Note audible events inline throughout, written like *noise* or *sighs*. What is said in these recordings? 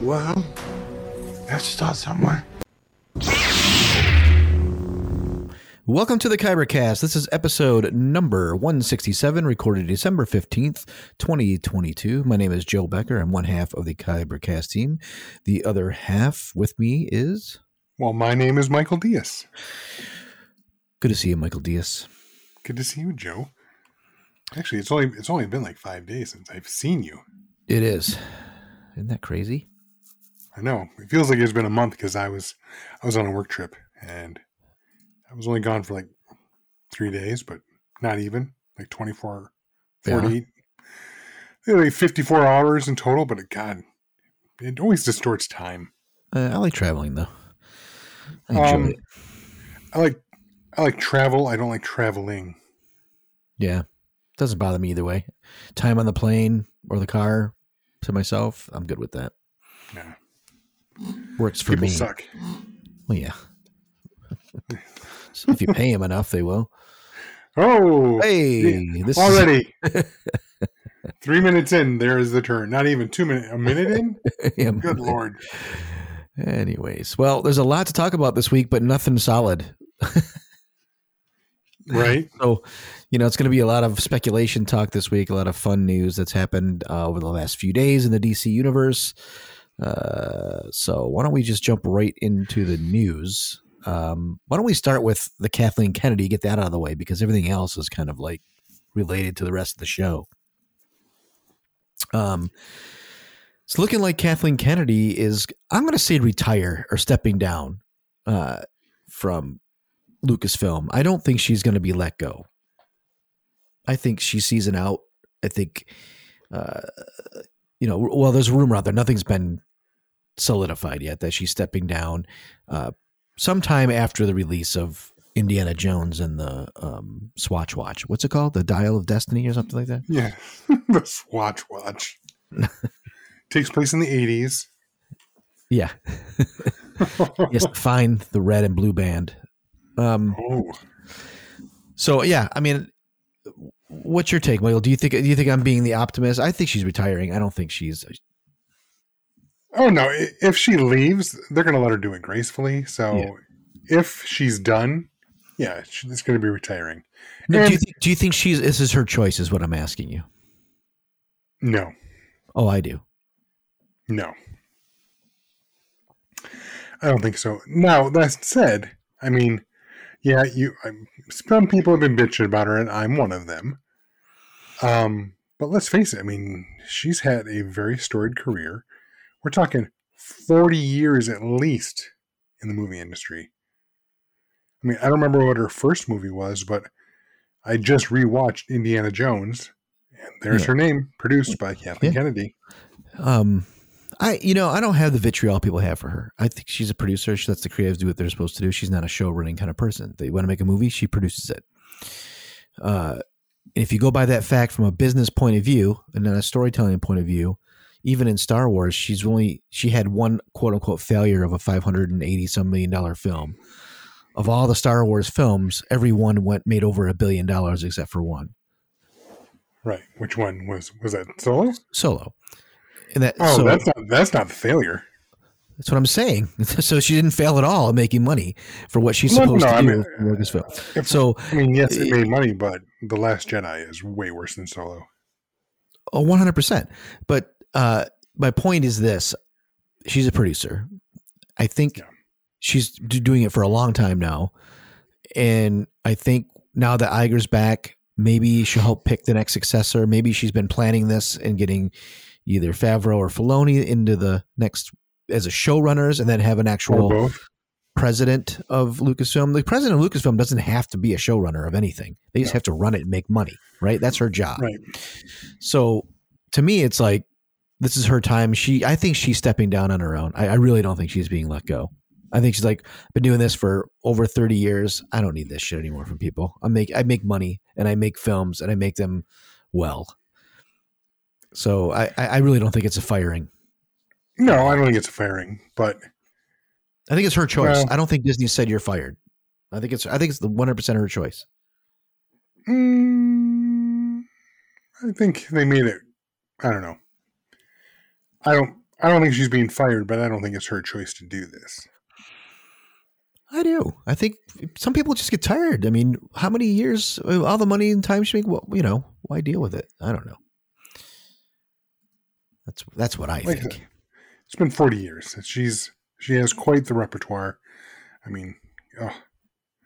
Well, let's start somewhere. Welcome to the Kybercast. This is episode number 167, recorded December 15th, 2022. My name is Joe Becker. I'm one half of the Kybercast team. The other half with me is. Well, my name is Michael Diaz. Good to see you, Michael Diaz. Good to see you, Joe. Actually, it's only it's only been like five days since I've seen you. It is. Isn't that crazy? I know. It feels like it's been a month because I was I was on a work trip and I was only gone for like three days, but not even like 24, 48, yeah. like 54 hours in total. But it, God, it always distorts time. Uh, I like traveling though. I enjoy Um, it. I like I like travel. I don't like traveling. Yeah. Doesn't bother me either way. Time on the plane or the car to myself, I'm good with that. Yeah. Works for People me. suck. Well, yeah. so if you pay them enough, they will. Oh, Hey, this is- already *laughs* three minutes in. There is the turn. Not even two minutes. A minute in. *laughs* Yeah, Good lord. Anyways, well, there's a lot to talk about this week, but nothing solid. *laughs* Right. So, you know, it's going to be a lot of speculation talk this week, a lot of fun news that's happened uh, over the last few days in the DC universe. Uh, so, why don't we just jump right into the news? Um, why don't we start with the Kathleen Kennedy, get that out of the way, because everything else is kind of like related to the rest of the show. Um, it's looking like Kathleen Kennedy is, I'm going to say retire or stepping down uh, from Lucasfilm. I don't think she's going to be let go. I think she's season out. I think, uh, you know, well, there's a rumor out there. Nothing's been solidified yet that she's stepping down uh, sometime after the release of Indiana Jones and the um, Swatch Watch. What's it called? The Dial of Destiny or something like that? Yeah. *laughs* the Swatch Watch *laughs* takes place in the eighties. Yeah. *laughs* yes, find the red and blue band. Um, Oh, So yeah, I mean, what's your take, Michael? Do you think do you think I'm being the optimist? I think she's retiring. I don't think she's. Oh no! If she leaves, they're going to let her do it gracefully. So, Yeah. if she's done, yeah, she's going to be retiring. No, do you And- think, do you think she's this is her choice? Is what I'm asking you. No, Oh, I do. no, I don't think so. Now that said, I mean, yeah, you. I'm, some people have been bitching about her, and I'm one of them. Um, but let's face it. I mean, she's had a very storied career. We're talking forty years at least in the movie industry. I mean, I don't remember what her first movie was, but I just rewatched Indiana Jones, and there's Yeah. her name, produced by Kathleen Yeah. Kennedy. Um, I you know I don't have the vitriol people have for her. I think she's a producer. She lets the creatives do what they're supposed to do. She's not a show running kind of person. They want to make a movie, she produces it. Uh, if you go by that fact from a business point of view and not a storytelling point of view, even in Star Wars, she's only she had one quote unquote failure of a five hundred and eighty some million dollar film. Of all the Star Wars films, every one went made over a billion dollars except for one, Right. Which one was was that Solo? Solo. And that Oh, so- that's not that's not failure. That's what I'm saying. *laughs* so she didn't fail at all at making money for what she's No, supposed no, to I do mean, for Lucasfilm. Uh, if- So, I mean, yes, it eh, made money, but The Last Jedi is way worse than Solo. oh, 100%. But uh, my point is this she's a producer. I think Yeah. she's doing it for a long time now. And I think now that Iger's back, maybe she'll help pick the next successor. Maybe she's been planning this and getting either Favreau or Filoni into the next as a showrunners and then have an actual president of Lucasfilm. The president of Lucasfilm doesn't have to be a showrunner of anything. They just No. have to run it and make money, right? That's her job. Right. So to me, it's like this is her time. She, I think she's stepping down on her own. I, I really don't think she's being let go. I think she's like been doing this for over thirty years. I don't need this shit anymore from people. I make I make money and I make films and I make them well. So I I really don't think it's a firing. No, I don't think it's a firing, but I think it's her choice. Well- I don't think Disney said you're fired. I think it's I think it's the one hundred percent her choice. mm, I think they made it. I don't know. I don't. I don't think she's being fired, but I don't think it's her choice to do this. I do. I think some people just get tired. I mean, how many years, uh, all the money and time she make? Well, you know, why deal with it? I don't know. That's that's what I Like think. said, it's been forty years. She's she has quite the repertoire. I mean, oh,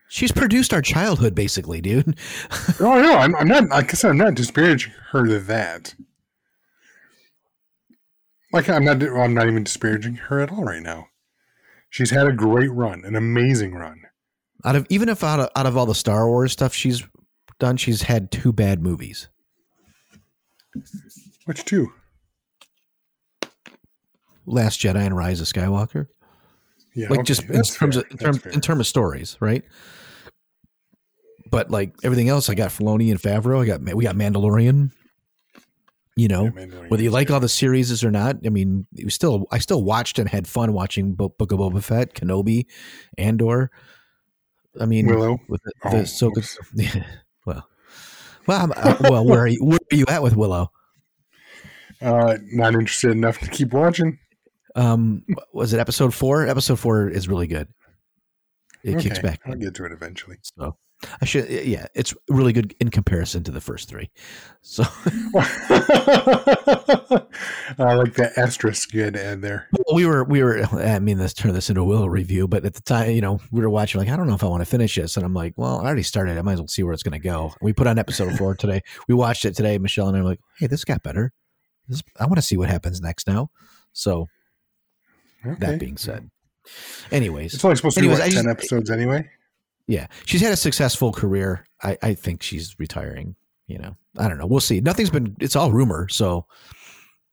She's produced our childhood, basically, dude. *laughs* oh no, I'm, I'm not. Like I said, I'm not disparaging her to that. Like I'm not. I'm not even disparaging her at all right now. She's had a great run, an amazing run. out of even if out of out of all the Star Wars stuff she's done, she's had two bad movies. Which two? Last Jedi and Rise of Skywalker. Yeah, like okay, just in that's terms fair, of in, term, in terms of stories, right? But like everything else, I got Filoni and Favreau. I got we got Mandalorian. You know, whether you like all the series or not, I mean, it was still I still watched and had fun watching Bo- Book of Boba Fett, Kenobi, Andor. I mean, Willow. with the, Oh, so good. *laughs* Yeah, well, well, I'm, uh, well, where are you? Where are you at with Willow? Uh, not interested enough to keep watching. Um, was it episode four? Episode four is really good. It kicks back. I'll get to it eventually. So I should, yeah, it's really good in comparison to the first three. So *laughs* I like that asterisk you had to add there. we were, we were, I mean, let's turn this into a Willow review, but at the time, you know, we were watching, like, I don't know if I want to finish this. And I'm like, well, I already started. I might as well see where it's going to go. We put on episode four today. We watched it today. Michelle and I were like, hey, this got better. This, I want to see what happens next now. So Okay. that being said, anyways, it's only supposed to Anyways, be I what, just- ten episodes anyway. Yeah, she's had a successful career. I, I think she's retiring. You know, I don't know. We'll see. Nothing's been. It's all rumor, so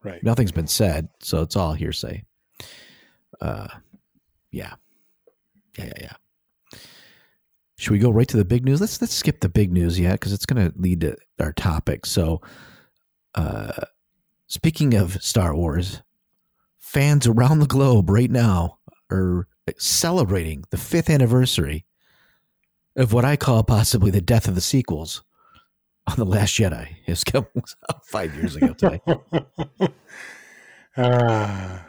Right. nothing's been said, so it's all hearsay. Uh, yeah, yeah, yeah, yeah. Should we go right to the big news? Let's let's skip the big news yet because it's going to lead to our topic. So, uh, speaking of Star Wars, fans around the globe right now are celebrating the fifth anniversary of what I call possibly the death of the sequels on the Last Jedi. Was out five years ago today. *laughs* uh,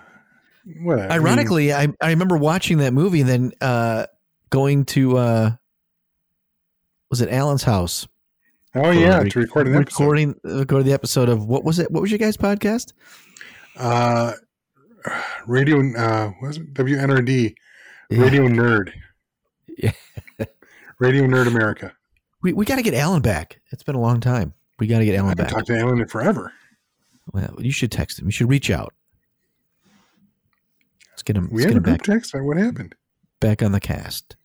whatever. Ironically, I, I remember watching that movie and then uh, going to uh, was it Alan's house? I mean, oh yeah, Re- to record an episode. recording recording the episode of what was it? What was your guys' podcast? Uh, *sighs* radio. Uh, was it WNRD? Yeah. Radio Nerd. *laughs* Yeah. Radio Nerd America. We we got to get Alan back. It's been a long time. We got to get I Alan haven't back. talked to Alan in forever. Well, you should text him. You should reach out. Let's get him. We had a group back text. What happened? back on the cast.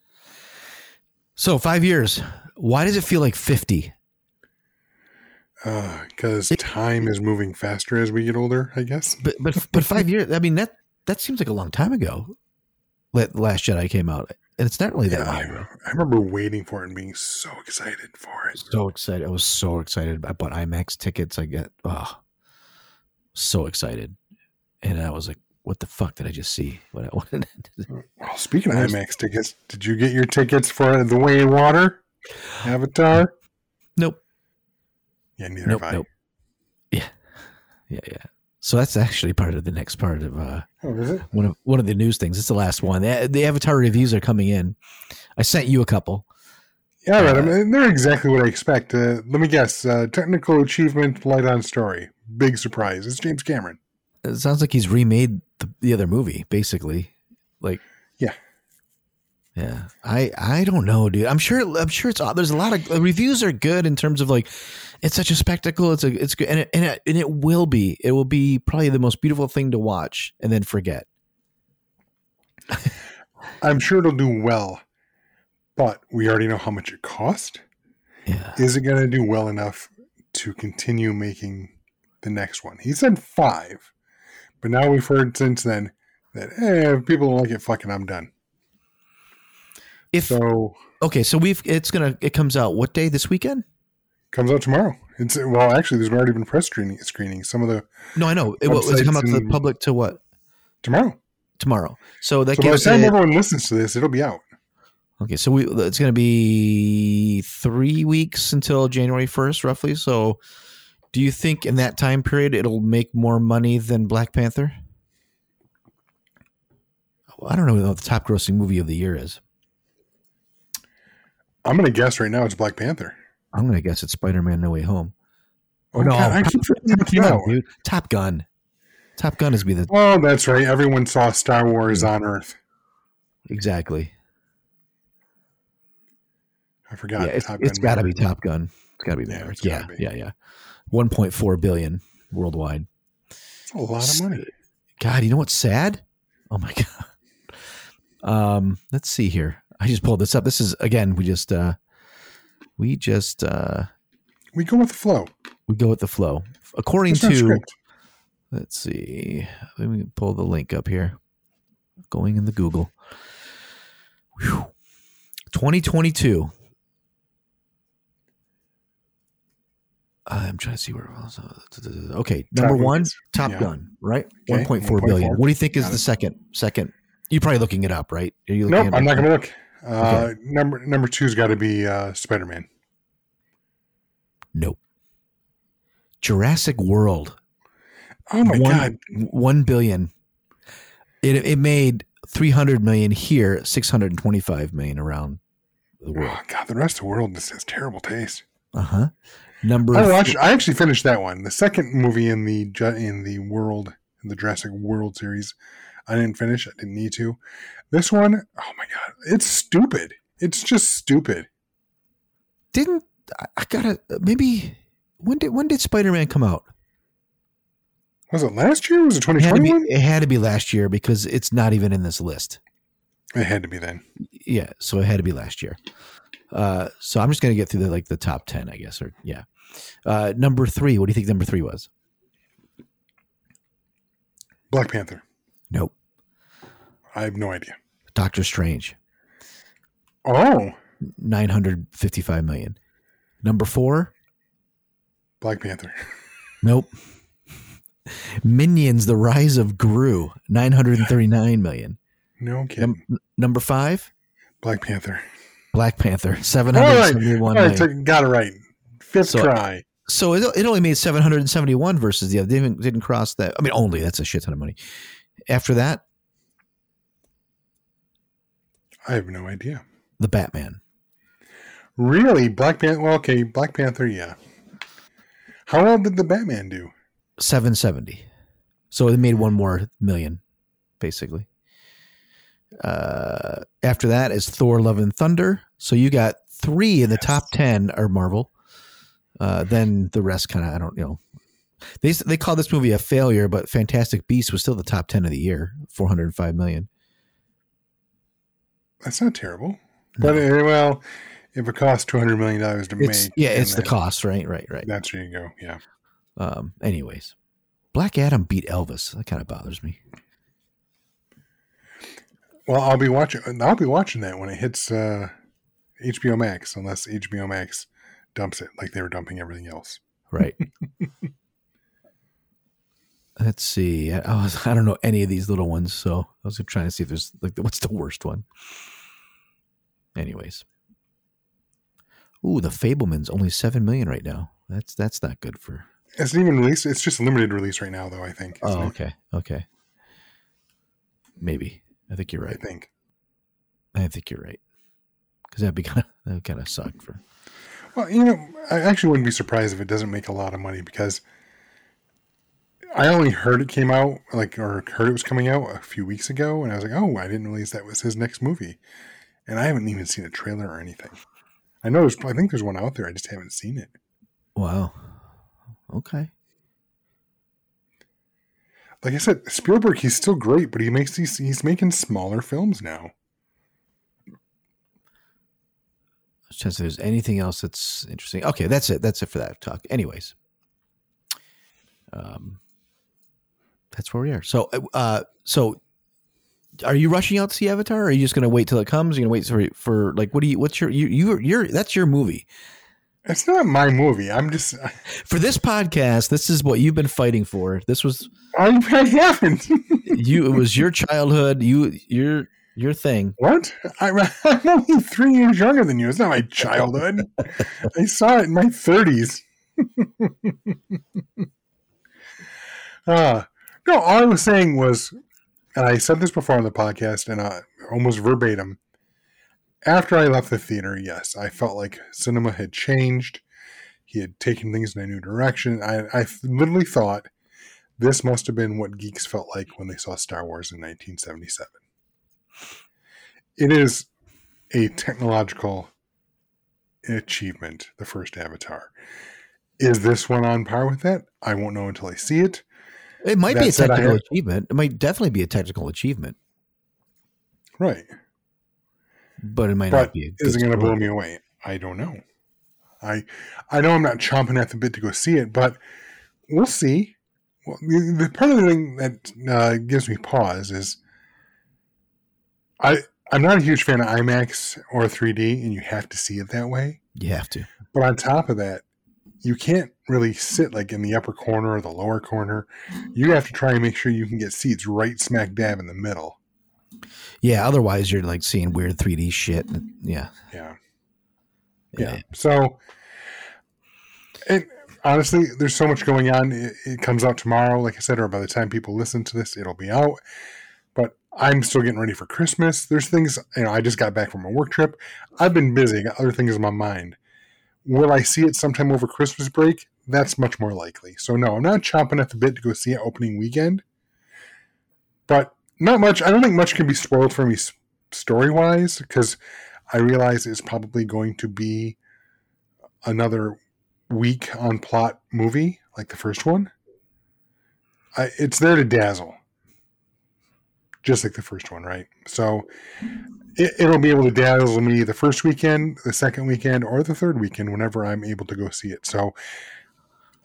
So five years. Why does it feel like fifty? Because Uh, time is moving faster as we get older. I guess. But but but five years. I mean that that seems like a long time ago. Last Jedi came out, and it's not really that Yeah, long I, remember waiting for it and being so excited for it. So excited! I was so excited. I bought IMAX tickets. I got oh, so excited, and I was like, "What the fuck did I just see?" *laughs* What I wanted. Hmm, well, speaking of IMAX tickets, did you get your tickets for The Way of Water, Avatar? nope. Yeah, neither Nope. have I. Nope. Yeah. Yeah. Yeah. So that's actually part of the next part of uh, Oh, one of one of the news things. It's the last one. The, the Avatar reviews are coming in. I sent you a couple. Yeah, right. I Uh, mean, they're exactly what I expect. Uh, let me guess. Uh, technical achievement, light on story. Big surprise. It's James Cameron. It sounds like he's remade the, the other movie, basically. Like, Yeah. I I don't know, dude. I'm sure. I'm sure it's. There's a lot of reviews are good in terms of like, it's such a spectacle. It's a. It's good, and it, and it, and it will be. It will be probably the most beautiful thing to watch, and then forget. *laughs* I'm sure it'll do well, but we already know how much it cost. Yeah. Is it going to do well enough to continue making the next one? He said five. But now we've heard since then that eh, if people don't like it, fucking, I'm done. If So okay, so we've it's gonna it comes out what day this weekend? comes out tomorrow. It's well, actually, there's already been press screening. Screening some of the No, I know. It, was it come out to the public to what tomorrow. tomorrow? So that So by the time everyone listens to this, it'll be out. okay. So we it's gonna be three weeks until January first, roughly. So, do you think in that time period it'll make more money than Black Panther? I don't know what the top grossing movie of the year is. I'm gonna guess right now it's Black Panther. I'm gonna guess it's Spider Man No Way Home. Oh, God, I keep forgetting it Gun, out. dude. Top Gun. Top Gun is be the Oh, that's right. Everyone saw Star Wars Hmm. on Earth. exactly. I forgot. yeah, it's, Top it's Gun got to be Top Gun. It's got to be Yeah, Maverick. it's Yeah, be. yeah, yeah. 1.4 billion worldwide. It's a lot of money. God, you know what's sad? Oh my *laughs* god. Um, let's see here. I just pulled this up. This is again. We just uh, we just uh, We go with the flow. we go with the flow. According There's to let's see. Let me pull the link up here. Going in the Google. Whew. 2022. I'm trying to see where. Okay, number Top one. Top Yeah. Gun, right? Okay, 1.4 billion. 1.4. What do you think is Got the it. second? Second, you're probably looking it up, right? Are you looking Nope, I'm not going to look. Uh, Number number two's got to be uh, Spider Man. Nope. Jurassic World. Oh my one, god! One billion. It it made 300 million here, 625 million around the world. Oh, god, the rest of the world just has terrible taste. Uh huh. Number. I watched. I actually finished that one. The second movie in the in the world in the Jurassic World series, I didn't finish. I didn't need to. This one, oh my god, it's stupid. It's just stupid. didn't I, gotta maybe when did when did Spider Man come out? Was it last year? Was it to be, 2021? it had to be last year because it's not even in this list. It had to be then. Yeah, so it had to be last year. Uh, so I'm just gonna get through the like the top ten, I guess, or yeah. Uh, number three. What do you think number three was? Black Panther. Nope. I have no idea. Doctor Strange. Oh, 955 million. Number four. Black Panther. *laughs* Nope. Minions: The Rise of Gru. 939 million. No kidding. Num- number five. Black Panther. Black Panther. All right, 771 all million. right, got it right. Fifth So- try. So it, it only made 771 versus the other. They didn't, didn't cross that. I mean, only that's a shit ton of money. After that, I have no idea. the Batman. Really, Black Panther? Well, okay, Black Panther. Yeah. How well did the Batman do? 770. So they made one more million, basically. Uh, after that is Thor: Love and Thunder. So you got three in the top ten are Marvel. Uh, then the rest kind of I don't you know. They they call this movie a failure, but Fantastic Beasts was still the top ten of the year, 405 million. That's not terrible. But uh, well, if it costs two hundred million dollars to It's make, yeah, it's the cost, right? Right, right. That's where you go. Yeah. Um, anyways, Black Adam beat Elvis. That kind of bothers me. Well, I'll be watching. I'll be watching that when it hits uh, HBO Max, unless HBO Max dumps it like they were dumping everything else. Right. *laughs* Let's see. I, I, was, I don't know any of these little ones, so I was trying to see if there's like what's the worst one. Anyways. Ooh, the Fabelmans only seven million right now. That's that's not good for. It's not even released. It's just a limited release right now, though. I think. Oh, it? okay, okay. Maybe I think you're right. I think. I think you're right. Because that'd be kind of that kind of suck for. Well, you know, I actually wouldn't be surprised if it doesn't make a lot of money because I only heard it came out, like, or heard it was coming out a few weeks ago, and I was like, oh, I didn't realize that was his next movie, and I haven't even seen a trailer or anything. I know there's, I think there's one out there, I just haven't seen it. Wow. Okay. Like I said, Spielberg, he's still great, but he makes these, he's making smaller films now. Chance if there's anything else that's interesting. Okay, that's it. That's it for that talk. Anyways, um, that's where we are. So, uh, so are you rushing out to see Avatar? Or are you just going to wait till it comes? You're you going to wait for, for like, what do you, what's your, you, you, you're, that's your movie. It's not my movie. I'm just. *laughs* For this podcast, this is what you've been fighting for. This was, I, I haven't. *laughs* you, it was your childhood. You, your, your thing. what? I, *laughs* I'm only three years younger than you. It's not my childhood. I saw it in my 30s. uh, no, all I was saying was, and I said this before on the podcast, and uh, almost verbatim. After I left the theater, yes, I felt like cinema had changed. He had taken things in a new direction. I, I literally thought this must have been what geeks felt like when they saw Star Wars in 1977. It is a technological achievement, the first Avatar. Is this one on par with that? I won't know until I see it. It might be a technical had- achievement. It might definitely be a technical achievement, Right. but it might But not be. A is it going to blow me away? I don't know. I I know I'm not chomping at the bit to go see it, but we'll see. Well, the, the part of the thing that uh, gives me pause is I I'm not a huge fan of IMAX or 3D, and you have to see it that way. You have to. But on top of that, you can't really sit like in the upper corner or the lower corner. You have to try and make sure you can get seats right smack dab in the middle. Yeah. Otherwise, you're like seeing weird 3D shit. Yeah. Yeah. Yeah. yeah. So, and honestly, there's so much going on. It, it comes out tomorrow, like I said, or by the time people listen to this, it'll be out. But I'm still getting ready for Christmas. There's things, you know, I just got back from a work trip. I've been busy, got other things in my mind. Will I see it sometime over Christmas break? That's much more likely. So, no, I'm not chomping at the bit to go see it opening weekend. But not much. I don't think much can be spoiled for me story wise because I realize it's probably going to be another weak on plot movie like the first one. I, it's there to dazzle, just like the first one, right? So it, it'll be able to dazzle me the first weekend, the second weekend, or the third weekend whenever I'm able to go see it. So,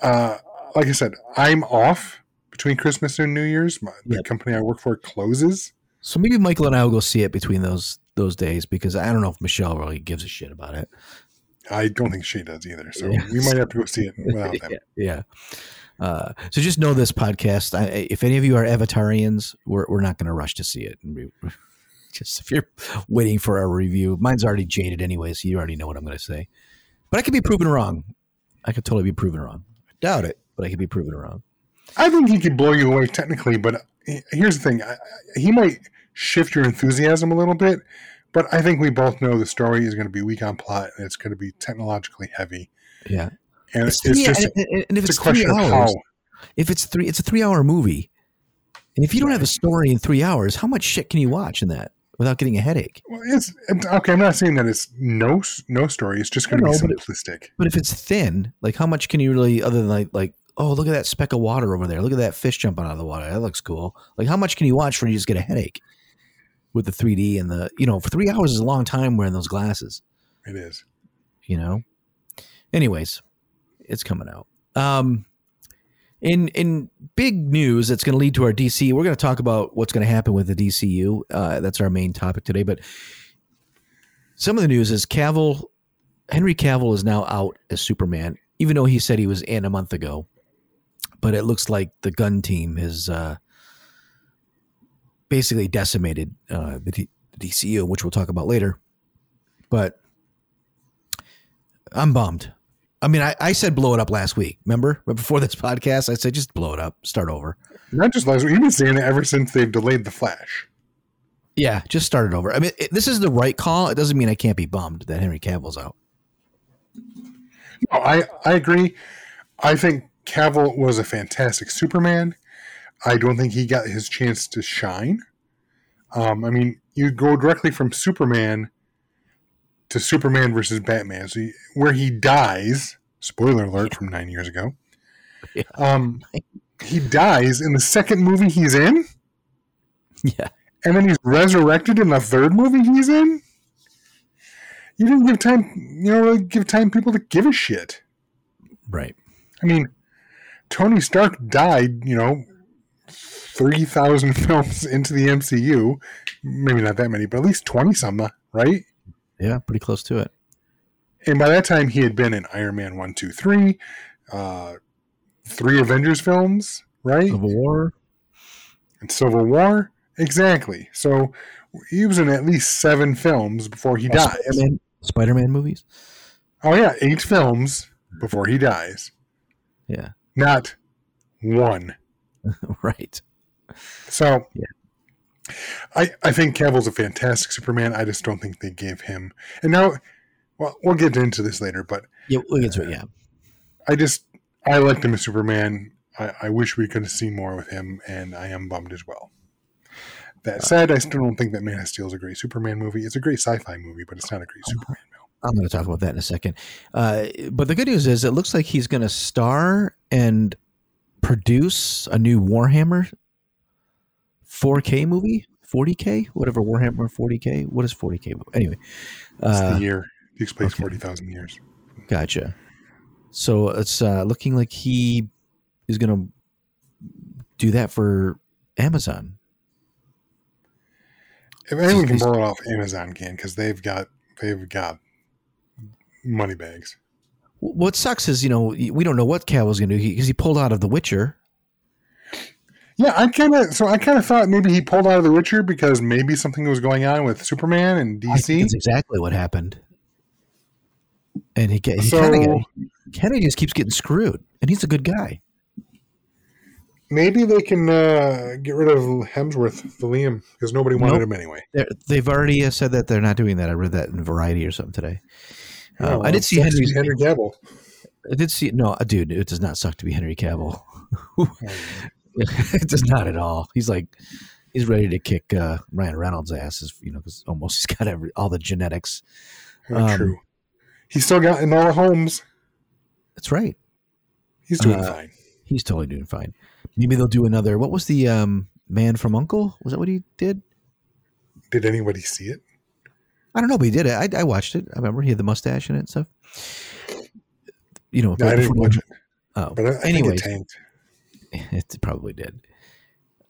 uh, like I said, I'm off between Christmas and New Year's. My, the company I work for closes. So maybe Michael and I will go see it between those those days because I don't know if Michelle really gives a shit about it. I don't think she does either. So Yeah. we might have to go see it without them. *laughs* Yeah. Uh, so just know this podcast. I, if any of you are Avatarians, we're, we're not going to rush to see it. *laughs* Just if you're waiting for a review, mine's already jaded anyway, so you already know what I'm going to say. But I could be proven wrong. I could totally be proven wrong. I doubt it, but I could be proven wrong. I think he could blow you away technically, but here's the thing: he might shift your enthusiasm a little bit. But I think we both know the story is going to be weak on plot and it's going to be technologically heavy, Yeah. And It's it's, three- just and, and- and if it's it's, three hours, how. if it's three, it's a three hour movie. And if you don't have a story in three hours, how much shit can you watch in that without getting a headache? Well, it's okay. I'm not saying that it's no no story. It's just going to be no, but it- simplistic. But if it's thin, like how much can you really, other than like, like, oh, look at that speck of water over there. Look at that fish jumping out of the water. That looks cool. Like, how much can you watch before you just get a headache with the 3D and the, you know, for three hours is a long time wearing those glasses, It is. you know? Anyways, it's coming out. Um, in in big news that's going to lead to our DC, we're going to talk about what's going to happen with the DCU. Uh, that's our main topic today. But some of the news is Cavill, Henry Cavill is now out as Superman, even though he said he was in a month ago. But it looks like the Gunn team has uh, basically decimated uh, the, D- the DCU, which we'll talk about later. But I'm bummed. I mean, I, I said blow it up last week. Remember? But before this podcast, I said just blow it up, start over. Not just last week. You've been saying it ever since they've delayed the Flash. Yeah, just start it over. I mean, it, this is the right call. It doesn't mean I can't be bummed that Henry Cavill's out. No, I I agree. I think Cavill was a fantastic Superman. I don't think he got his chance to shine. Um, I mean, you go directly from Superman to Superman versus Batman. So you, where he dies, spoiler alert from nine years ago. Yeah. Um, he dies in the second movie he's in, Yeah. and then he's resurrected in the third movie he's in. You didn't give time, you know, really give time people to give a shit. Right. I mean, Tony Stark died, you know, 3,000 *laughs* films into the MCU. Maybe not that many, but at least 20 some, right? Yeah, pretty close to it. And by that time, he had been in Iron Man 1, 2, 3, uh, three Avengers films, right? Civil War. And Civil War. Exactly. So he was in at least seven films before he Oh, dies. Spider-Man, Spider-Man movies. Oh, yeah, eight films before he dies. Yeah, Not one. *laughs* right. So, Yeah. I I think Cavill's a fantastic Superman. I just don't think they gave him. And now, well, we'll get into this later, but Yeah, we'll get to it. Yeah, I just I liked him as Superman. I, I wish we could have seen more with him, and I am bummed as well. That said, I still don't think that Man of Steel is a great Superman movie. It's a great sci-fi movie, but it's not a great Superman movie. I'm going to talk about that in a second. Uh, but the good news is, it looks like he's going to star and produce a new Warhammer 4K movie, 40K, whatever Warhammer 40K. What is 40K? Anyway, It's uh, the year he explains okay. forty thousand years. Gotcha. So it's uh, looking like he is going to do that for Amazon. If anyone can it off, Amazon can because they've got they've got money bags. What sucks is, you know, we don't know what Cavill's going to do because he pulled out of The Witcher. Yeah, I kind of so I kind of thought maybe he pulled out of The Witcher because maybe something was going on with Superman and DC. That's exactly what happened. And he, he So- kind of Kennedy just keeps getting screwed, and he's a good guy. Maybe they can uh, get rid of Hemsworth, the Liam, because nobody wanted Nope. him anyway. They're, they've already uh, said that they're not doing that. I read that in Variety or something today. Uh, Oh, I did see Henry's. Henry Cavill. I did see no, uh, dude. It does not suck to be Henry Cavill. *laughs* it does not at all. He's like, he's ready to kick uh, Ryan Reynolds' asses. You know, because almost he's *laughs* got every all the genetics. Um, true. He's still got in Enola Holmes. That's right. He's doing uh, fine. He's totally doing fine. Maybe they'll do another. What was the um, man from Uncle? Was that what he did? Did anybody see it? I don't know, but he did it. I, I watched it. I remember he had the mustache in it and stuff. You know, No, I didn't watch it, Oh, but I, I think it tanked. *laughs* it probably did.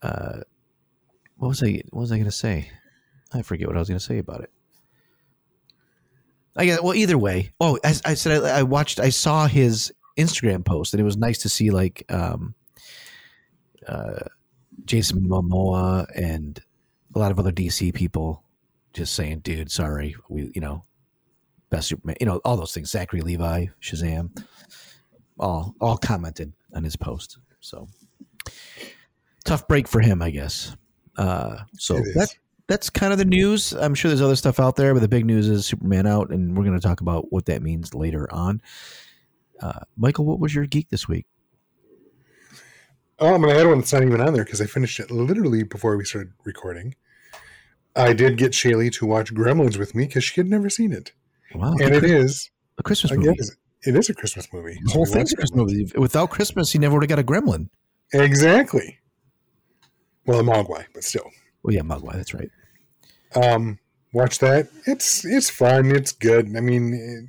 Uh, what was I? What was I going to say? I forget what I was going to say about it. I guess. Well, either way. Oh, as I said, I, I watched. I saw his Instagram post, and it was nice to see like um, uh, Jason Momoa and a lot of other DC people just saying, "Dude, sorry, we, you know, best Superman, you know, all those things." Zachary Levi, Shazam, all all commented on his post. So tough break for him, I guess. Uh, so that that's kind of the news. I'm sure there's other stuff out there, but the big news is Superman out, and we're going to talk about what that means later on. Uh, Michael, what was your geek this week? Oh, I'm gonna add one that's not even on there because I finished it literally before we started recording. I did get Shaylee to watch Gremlins with me because she had never seen it, Wow, and it is a Christmas movie. It is a Christmas movie. The whole thing's a Christmas movie. Without Christmas, he never would have got a Gremlin. Exactly. Well, a Mogwai, but still. Well, yeah, Mogwai, that's right. Um, watch that. It's it's fun. It's good. I mean,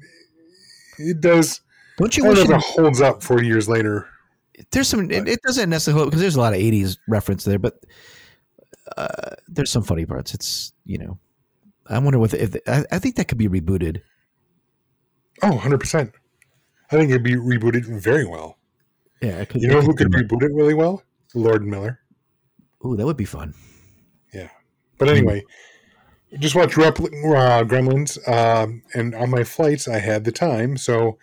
it, it does. Don't I you don't know it, holds up forty years later. there's some? It, it doesn't necessarily because there's a lot of '80s reference there, but uh, there's some funny parts. It's you know, I wonder what the, if I, I think that could be rebooted. Oh, 100 percent. I think it'd be rebooted very well. Yeah, could, You know could who could reboot it really well? Lord Miller. Ooh, that would be fun. Yeah, but anyway, just watch Repl- uh, Gremlins. Um, and on my flights, I had the time, so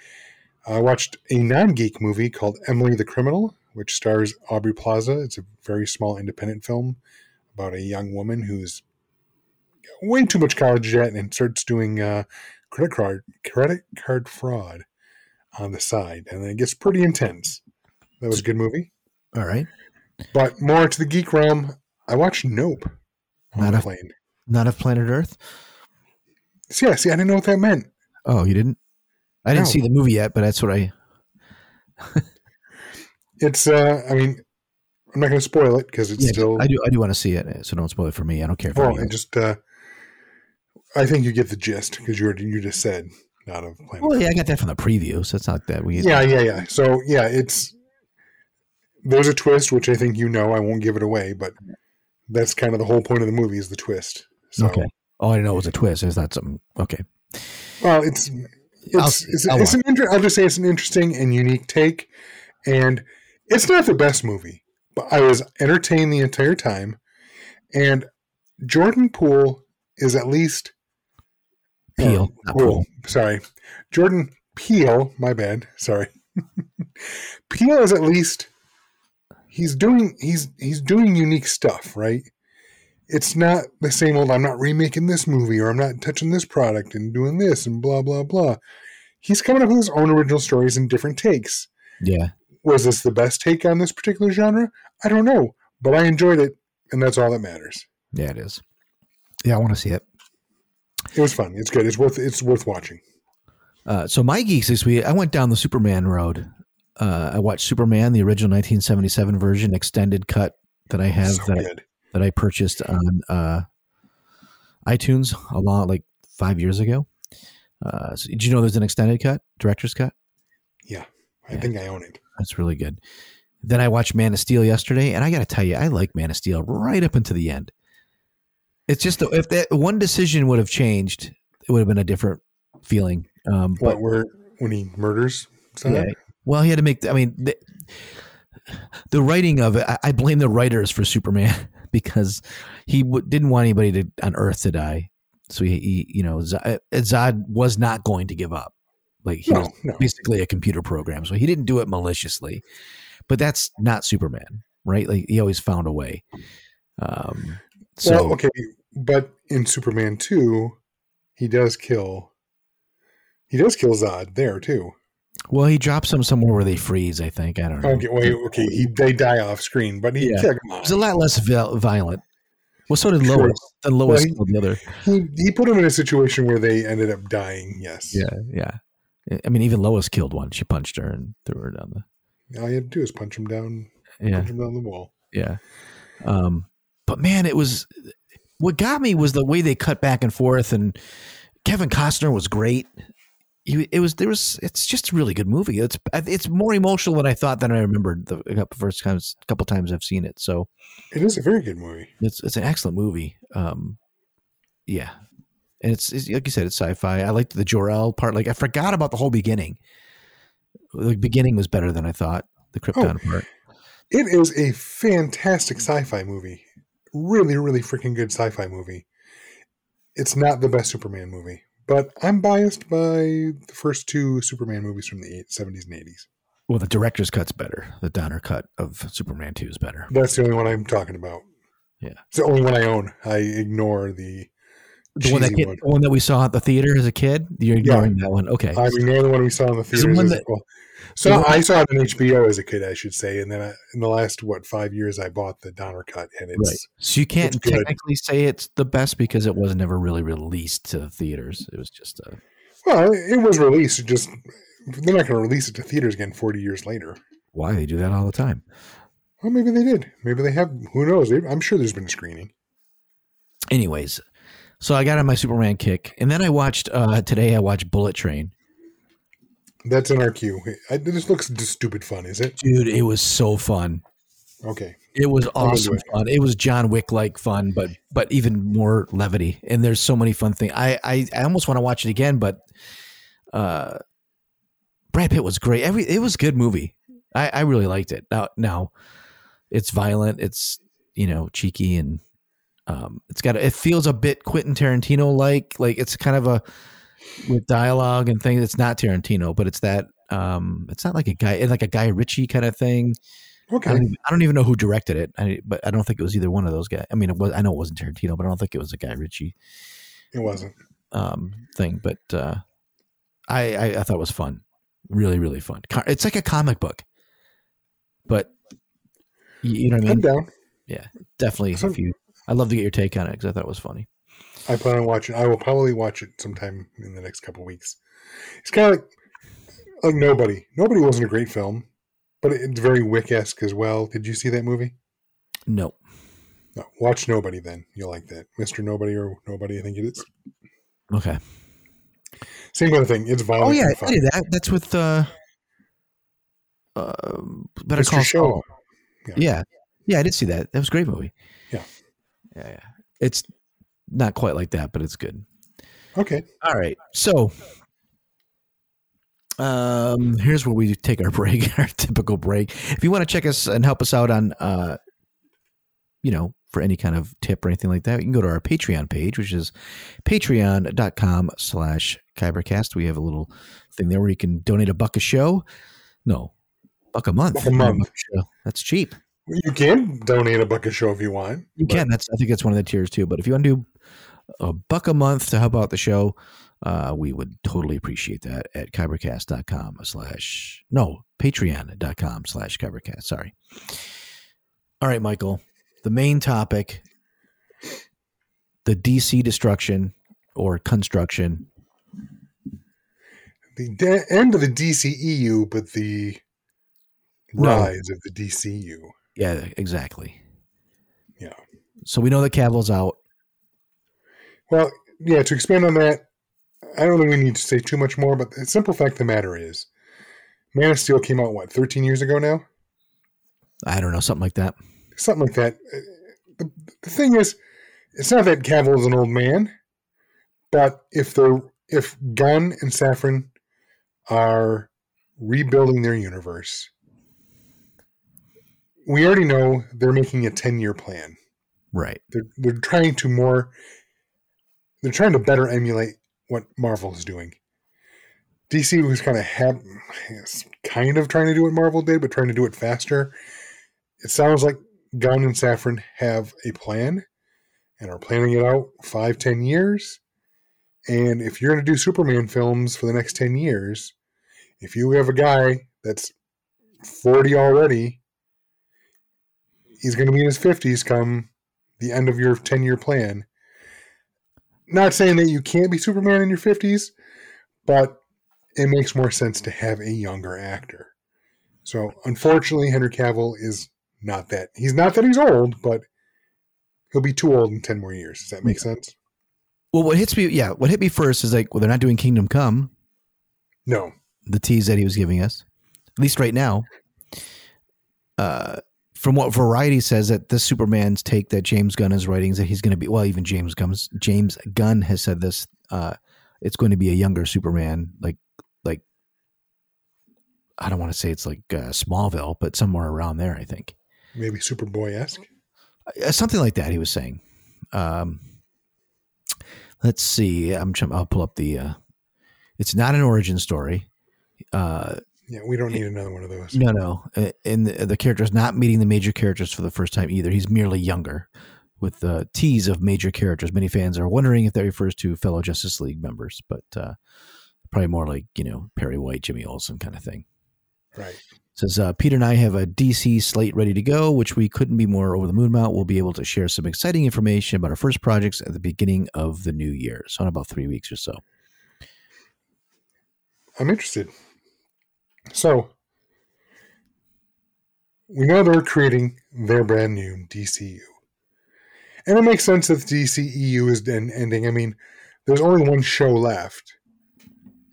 I watched a non-geek movie called Emily the Criminal, which stars Aubrey Plaza. It's a very small independent film about a young woman who's way too much college debt and starts doing uh, credit card credit card fraud on the side, and then it gets pretty intense. That was a good movie. All right, But more to the geek realm, I watched Nope on Not the plane. not of Planet Earth. See, yeah, see, I didn't know what that meant. Oh, you didn't? I didn't No. see the movie yet, but that's what I. *laughs* It's, uh, I mean, I'm not going to spoil it because it's Yeah, still. I do. I do want to see it, so don't spoil it for me. I don't care. Well, you. just, uh, I think you get the gist because you already, you just said not of Planet. Well, yeah, I got that from the preview, so it's not that we. yeah, yeah, yeah. So yeah, it's there's a twist, which I think you know. I won't give it away, but that's kind of the whole point of the movie is the twist. So, Okay. Oh, I didn't know it was a twist. Is that something? Okay. well, it's it's I'll- it's, I'll it's an inter- I'll just say it's an interesting and unique take, and it's not the best movie, but I was entertained the entire time, and Jordan Poole is at least Peele, oh, Poole. Sorry, Jordan Peele. My bad. Sorry. *laughs* Peele is at least he's doing he's he's doing unique stuff, right? It's not the same old I'm not remaking this movie or I'm not touching this product and doing this and blah blah blah. He's coming up with his own original stories and different takes. Yeah. Was this the best take on this particular genre? I don't know, but I enjoyed it and that's all that matters. Yeah, it is. Yeah, I want to see it. It was fun. It's good. It's worth it's worth watching. Uh, so my geeks this week, I went down the Superman road. Uh, I watched Superman, the original 1977 version, extended cut that I have so that good. that I purchased on uh, iTunes a lot like five years ago. Uh, so did you know there's an extended cut, director's cut? Yeah. I Yeah. think I own it. That's really good. Then I watched Man of Steel yesterday, and I got to tell you, I like Man of Steel right up into the end. It's just if that one decision would have changed, it would have been a different feeling. Um, but What where when he murders Yeah. Well, he had to make. I mean, the, the writing of it. I, I blame the writers for Superman *laughs* because he w- didn't want anybody to on Earth to die. So he, he you know, Zod, Zod was not going to give up. Like he No, was no. basically a computer program, so he didn't do it maliciously. But that's not Superman, right? Like he always found a way. Um, so well, okay, but in Superman two, he does kill. He does kill Zod there too. well, he drops them somewhere where they freeze. I think I don't know. Okay, wait, okay, he they die off screen, but he Yeah. yeah, come on. Was a lot less violent. Well, so did Sure. Lois. Then Lois Well, he- killed the other. he he put him in a situation where they ended up dying. Yes. Yeah, yeah. I mean, even Lois killed one. She punched her and threw her down the. All you had to do is punch him down, Yeah, punch him down the wall. yeah. Um, but man, it was what got me was the way they cut back and forth, and Kevin Costner was great. He, it was there was it's just a really good movie. It's it's more emotional than I thought than I remembered the first times couple times I've seen it. So It is a very good movie. it's it's an excellent movie. Um, yeah, and it's, it's like you said, it's sci-fi. I liked the Jor-El part. Like I forgot about the whole beginning. The beginning was better than I thought. The Krypton part. It is a fantastic sci-fi movie. Really, really freaking good sci-fi movie. It's not the best Superman movie, but I'm biased by the first two Superman movies from the eight- 70s and 80s. Well, the director's cut's better. The Donner cut of Superman Two is better. That's the only one I'm talking about. Yeah. It's the only one I own. I ignore the The one that kid, one. the one that we saw at the theater as a kid. You're ignoring that one. Okay. I ignore the one we saw in the the one as that- well. So I saw it on HBO as a kid, I should say, and then I, in the last what five years, I bought the Donner cut, and it's right. So you can't technically say it's the best because it was never really released to the theaters. It was just a. well, it was released. Just they're not going to release it to theaters again forty years later. Why they do that all the time? Well, maybe they did. Maybe they have. Who knows? I'm sure there's been a screening. anyways so i got on my superman kick and then i watched uh today i watched bullet train That's in our queue. I, this looks just stupid fun, is it? dude it was so fun Okay. it was awesome it. fun it was john wick like fun but but even more levity and there's so many fun things i i, I almost want to watch it again but uh brad pitt was great every it was a good movie i i really liked it now now it's violent it's you know cheeky and um it's got a, it feels a bit quentin tarantino like like it's kind of a with dialogue and things it's not tarantino but it's that um it's not like a guy it's like a guy ritchie kind of thing I Okay. don't, even, I don't even know who directed it, I, but I don't think it was either one of those guys. I mean, it was. I know it wasn't Tarantino, but I don't think it was a Guy Ritchie It wasn't. um, thing. But uh, I, I I thought it was fun, really, really fun. It's like a comic book, but you, know what I I'm mean. Yeah, Definitely, So- if you, I'd love to get your take on it because I thought it was funny. I plan on watching. I will probably watch it sometime in the next couple weeks. It's kind of like like nobody. Nobody wasn't a great film, but it's very Wick esque as well. Did you see that movie? No, No, watch Nobody. Then you'll like that, Mister Nobody or Nobody. I think it is. okay. Same kind of thing. It's violent. Oh yeah, I did that. That's with uh, uh, Better Mr. Call Show. Saul. Yeah. Yeah, I did see that. That was a great movie. Yeah. Yeah, yeah. It's not quite like that, but it's good. Okay. All right. So um here's where we take our *laughs* break, our typical break. If you want to check us and help us out on uh you know, for any kind of tip or anything like that, you can go to our Patreon page, which is patreon.com slash kybercast. We have a little thing there where you can donate a buck a show. No, buck a month. Buck a month. show. That's cheap. You can donate a buck a show if you want. You but- can. That's I think that's one of the tiers too. But if you want to do a buck a month to help out the show, uh, we would totally appreciate that at kybercast.com slash no patreon.com slash kybercast. Sorry. All right, Michael. The main topic the DC destruction or construction. The de- end of the DCEU, but the No. rise of the DCU. Yeah, exactly. Yeah. So we know that Cavill's out. Well, yeah, to expand on that, I don't think we need to say too much more, but the simple fact of the matter is Man of Steel came out, what, 13 years ago now? I don't know, something like that. Something like that. Uh, The, the thing is, it's not that Cavill is an old man, but if they're if Gunn and Safran are rebuilding their universe, we already know they're making a 10 year plan. Right. They're they're trying to more they're trying to better emulate what Marvel is doing. DC was kind of have kind of trying to do what Marvel did, but trying to do it faster. It sounds like Gunn and Safran have a plan and are planning it out five, ten years. And if you're going to do Superman films for the next 10 years, if you have a guy that's 40 already, he's going to be in his 50s come the end of your 10 year plan. Not saying that you can't be Superman in your 50s, but it makes more sense to have a younger actor. So, unfortunately, Henry Cavill is not that. He's not that he's old, but he'll be too old in 10 more years. Does that make sense? Well, what hits me, yeah, what hit me first is like, well, they're not doing Kingdom Come, No. the tease that he was giving us, at least right now. Uh, from what Variety says, that this Superman's take that James Gunn is writing is that he's going to be, well, even James Gunn's, James Gunn has said this. Uh, it's going to be a younger Superman, like, like, I don't want to say it's like uh, Smallville, but somewhere around there, I think. Maybe Superboy esque. Uh, something like that he was saying um let's see i'm trying i'll pull up the uh it's not an origin story uh Yeah, we don't need another one of those. no no and the, the character is not meeting the major characters for the first time either he's merely younger with the tease of major characters many fans are wondering if that refers to fellow justice league members but uh probably more like you know perry white jimmy olsen kind of thing Right. Says uh, Peter and I have a DC slate ready to go, which we couldn't be more over the moon about. We'll be able to share some exciting information about our first projects at the beginning of the new year, so in about three weeks or so. I'm interested. So, we know they're creating their brand new DCU. And it makes sense that the DCEU is then ending. I mean, there's only one show left,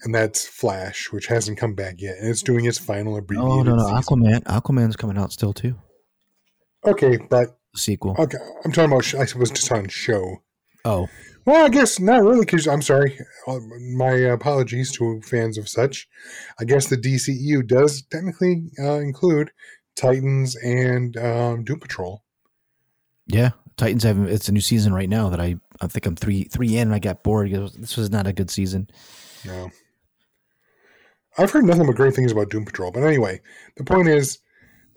and that's Flash, which hasn't come back yet, and it's doing its final abbreviated Oh no, no, season. Aquaman, Aquaman's coming out still too. Okay, but sequel. okay, I'm talking about. I was just on show. Oh, Well, I guess not really, because I'm sorry. Uh, My apologies to fans of such. I guess the DCEU does technically uh, include Titans and um, Doom Patrol. yeah. Titans have it's a new season right now that I I think I'm three three in. and I got bored. This was not a good season. No. I've heard nothing but great things about Doom Patrol. But anyway, the point is,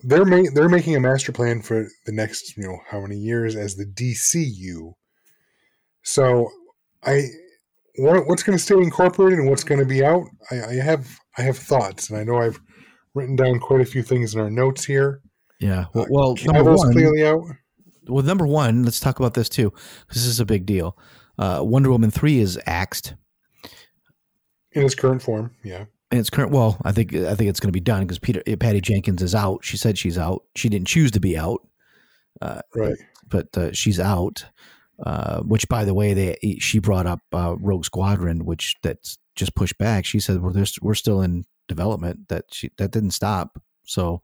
they're ma- they're making a master plan for the next you know how many years as the DCU. So, I what, what's going to stay incorporated and what's going to be out? I, I have I have thoughts, and I know I've written down quite a few things in our notes here. Yeah. Well, Uh, well number one, clearly out. well, number one, let's talk about this too, because this is a big deal. Uh, Wonder Woman three is axed. in its current form. Yeah, in its current well i think i think it's going to be done because peter patty jenkins is out she said she's out she didn't choose to be out right. but uh, she's out uh, which by the way they she brought up uh, rogue squadron which that's just pushed back she said well there's, we're still in development that she that didn't stop so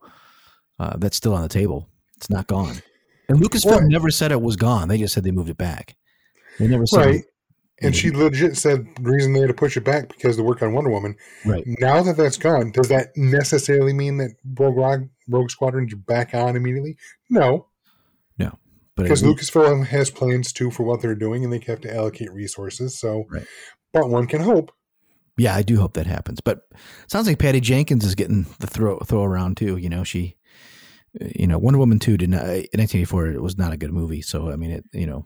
uh, that's still on the table It's not gone. And Lucasfilm Right. never said it was gone. They just said they moved it back. They never said Right. And she legit said the reason they had to push it back because the work on Wonder Woman. right. Now that that's gone, does that necessarily mean that Rogue, Rogue, Rogue Squadron's back on immediately? No, because Lucasfilm has plans too for what they're doing, and they have to allocate resources. So, Right. but one can hope. yeah, I do hope that happens. But sounds like Patty Jenkins is getting the throw throw around too. You know, she, uh, you know, Wonder Woman two did not in 1984. It was not a good movie. So I mean, it you know,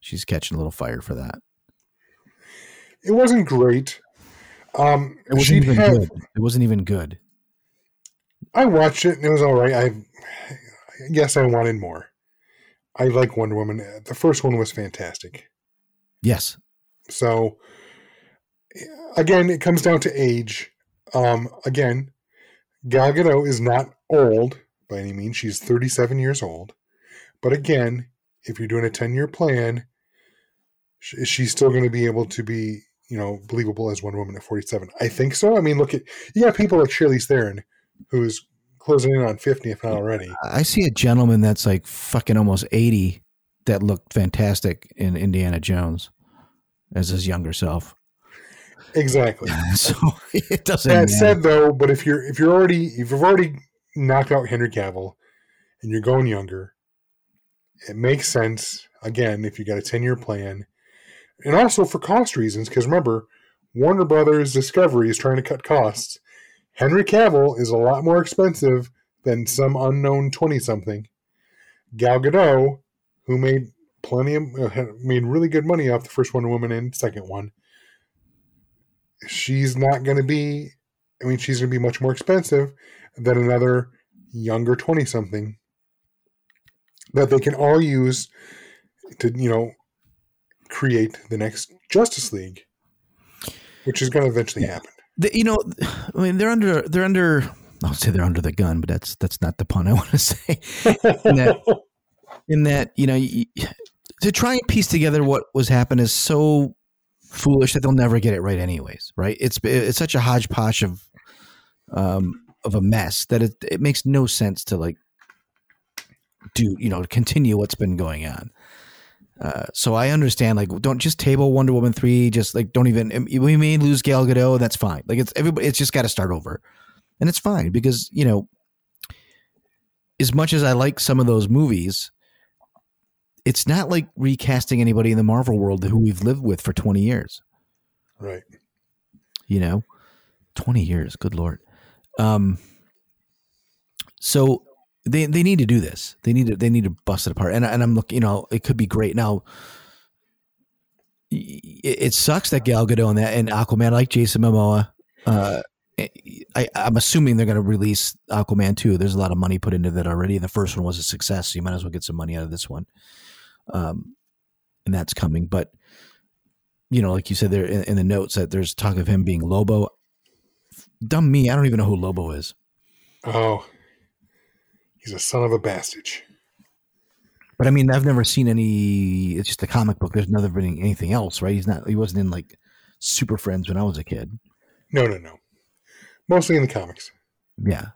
she's catching a little fire for that. It wasn't great. Um, It wasn't even have. good. It wasn't even good. I watched it and it was all right. I guess I wanted more. I like Wonder Woman. The first one was fantastic. Yes. So again, it comes down to age. Um, again, Gal Gadot is not old by any means. She's 37 years old. But again, if you're doing a 10 year plan, is she still going to be able to be, you know, believable as Wonder Woman at 47? I think so. I mean, look at you got people like Charlize Theron, who's closing in on 50, if not already. I see a gentleman that's like fucking almost 80 that looked fantastic in Indiana Jones as his younger self. Exactly. *laughs* So it doesn't That matter. said, though, but if you're if you're already if you've already knocked out Henry Cavill and you're going younger, it makes sense. Again, if you got a ten year plan, and also for cost reasons, because remember, Warner Brothers Discovery is trying to cut costs. Henry Cavill is a lot more expensive than some unknown twenty something. Gal Gadot, who made plenty of uh, made really good money off the first Wonder Woman and second one, she's not going to be. I mean, she's going to be much more expensive than another younger twenty something that they can all use to you know create the next Justice League, which is going to eventually happen. The- you know, I mean, they're under, they're under, I'll say they're under the gun, but that's, that's not the pun I *laughs* want to say. In that, in that, you know, y- to try and piece together what was happening is so foolish that they'll never get it right anyways. Right. It's, it's such a hodgepodge of, um, of a mess that it, it makes no sense to like do, you know, continue what's been going on. Uh, so I understand, like, don't just table Wonder Woman three. Just like, don't even. We may lose Gal Gadot. That's fine. Like, it's everybody. It's just got to start over, and it's fine because you know, as much as I like some of those movies, it's not like recasting anybody in the Marvel world who we've lived with for twenty years. right. You know, twenty years. Good lord. Um. So they they need to do this. They need to they need to bust it apart. And and I'm looking. You know, it could be great now. It, it sucks that Gal Gadot and that and Aquaman like Jason Momoa. Uh, I, I'm assuming they're going to release Aquaman 2. There's a lot of money put into that already. The first one was a success, so you might as well get some money out of this one. Um, and that's coming. But you know, like you said there in, in the notes that there's talk of him being Lobo. Dumb me, I don't even know who Lobo is. Oh, he's a son of a bastard. But I mean, I've never seen any. It's just a comic book. There's never been anything else, right? He's not. He wasn't in like Super Friends when I was a kid. No, no, no. Mostly in the comics. Yeah.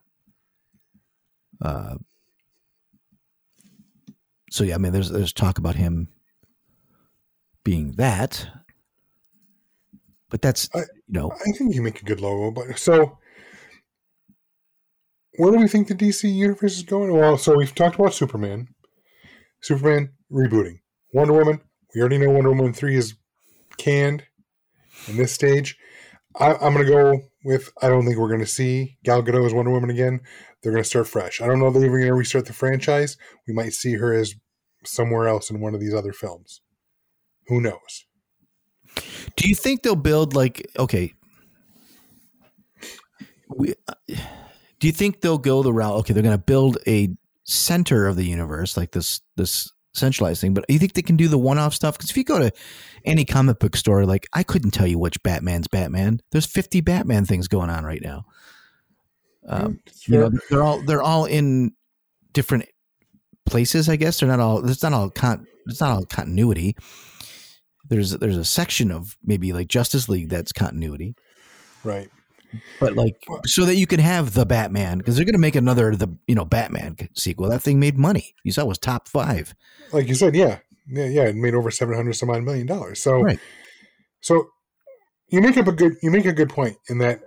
Uh, so yeah, I mean, there's there's talk about him being that, but that's I- you know I think you make a good Lobo, but so where do we think the DC universe is going? Well, so we've talked about Superman. Superman rebooting. Wonder Woman. We already know Wonder Woman three is canned in this stage. I, I'm going to go with. I don't think we're going to see Gal Gadot as Wonder Woman again. They're going to start fresh. I don't know if they're even going to restart the franchise. We might see her as somewhere else in one of these other films. Who knows? Do you think they'll build like okay? We, uh, do you think they'll go the route? Okay, they're going to build a center of the universe, like this this centralized thing. But do you think they can do the one off stuff? Because if you go to any comic book store, like I couldn't tell you which Batman's Batman. There's 50 Batman things going on right now. Um, It's you know, they're all they're all in different places. I guess they're not all. It's not all. Con, it's not all continuity. There's there's a section of maybe like Justice League that's continuity. Right. But like so that you can have the Batman because they're going to make another the you know Batman sequel. That thing made money. You saw it was top five. like you said, yeah, yeah, yeah, it made over seven hundred some odd million dollars. So, Right. so you make up a good you make a good point in that.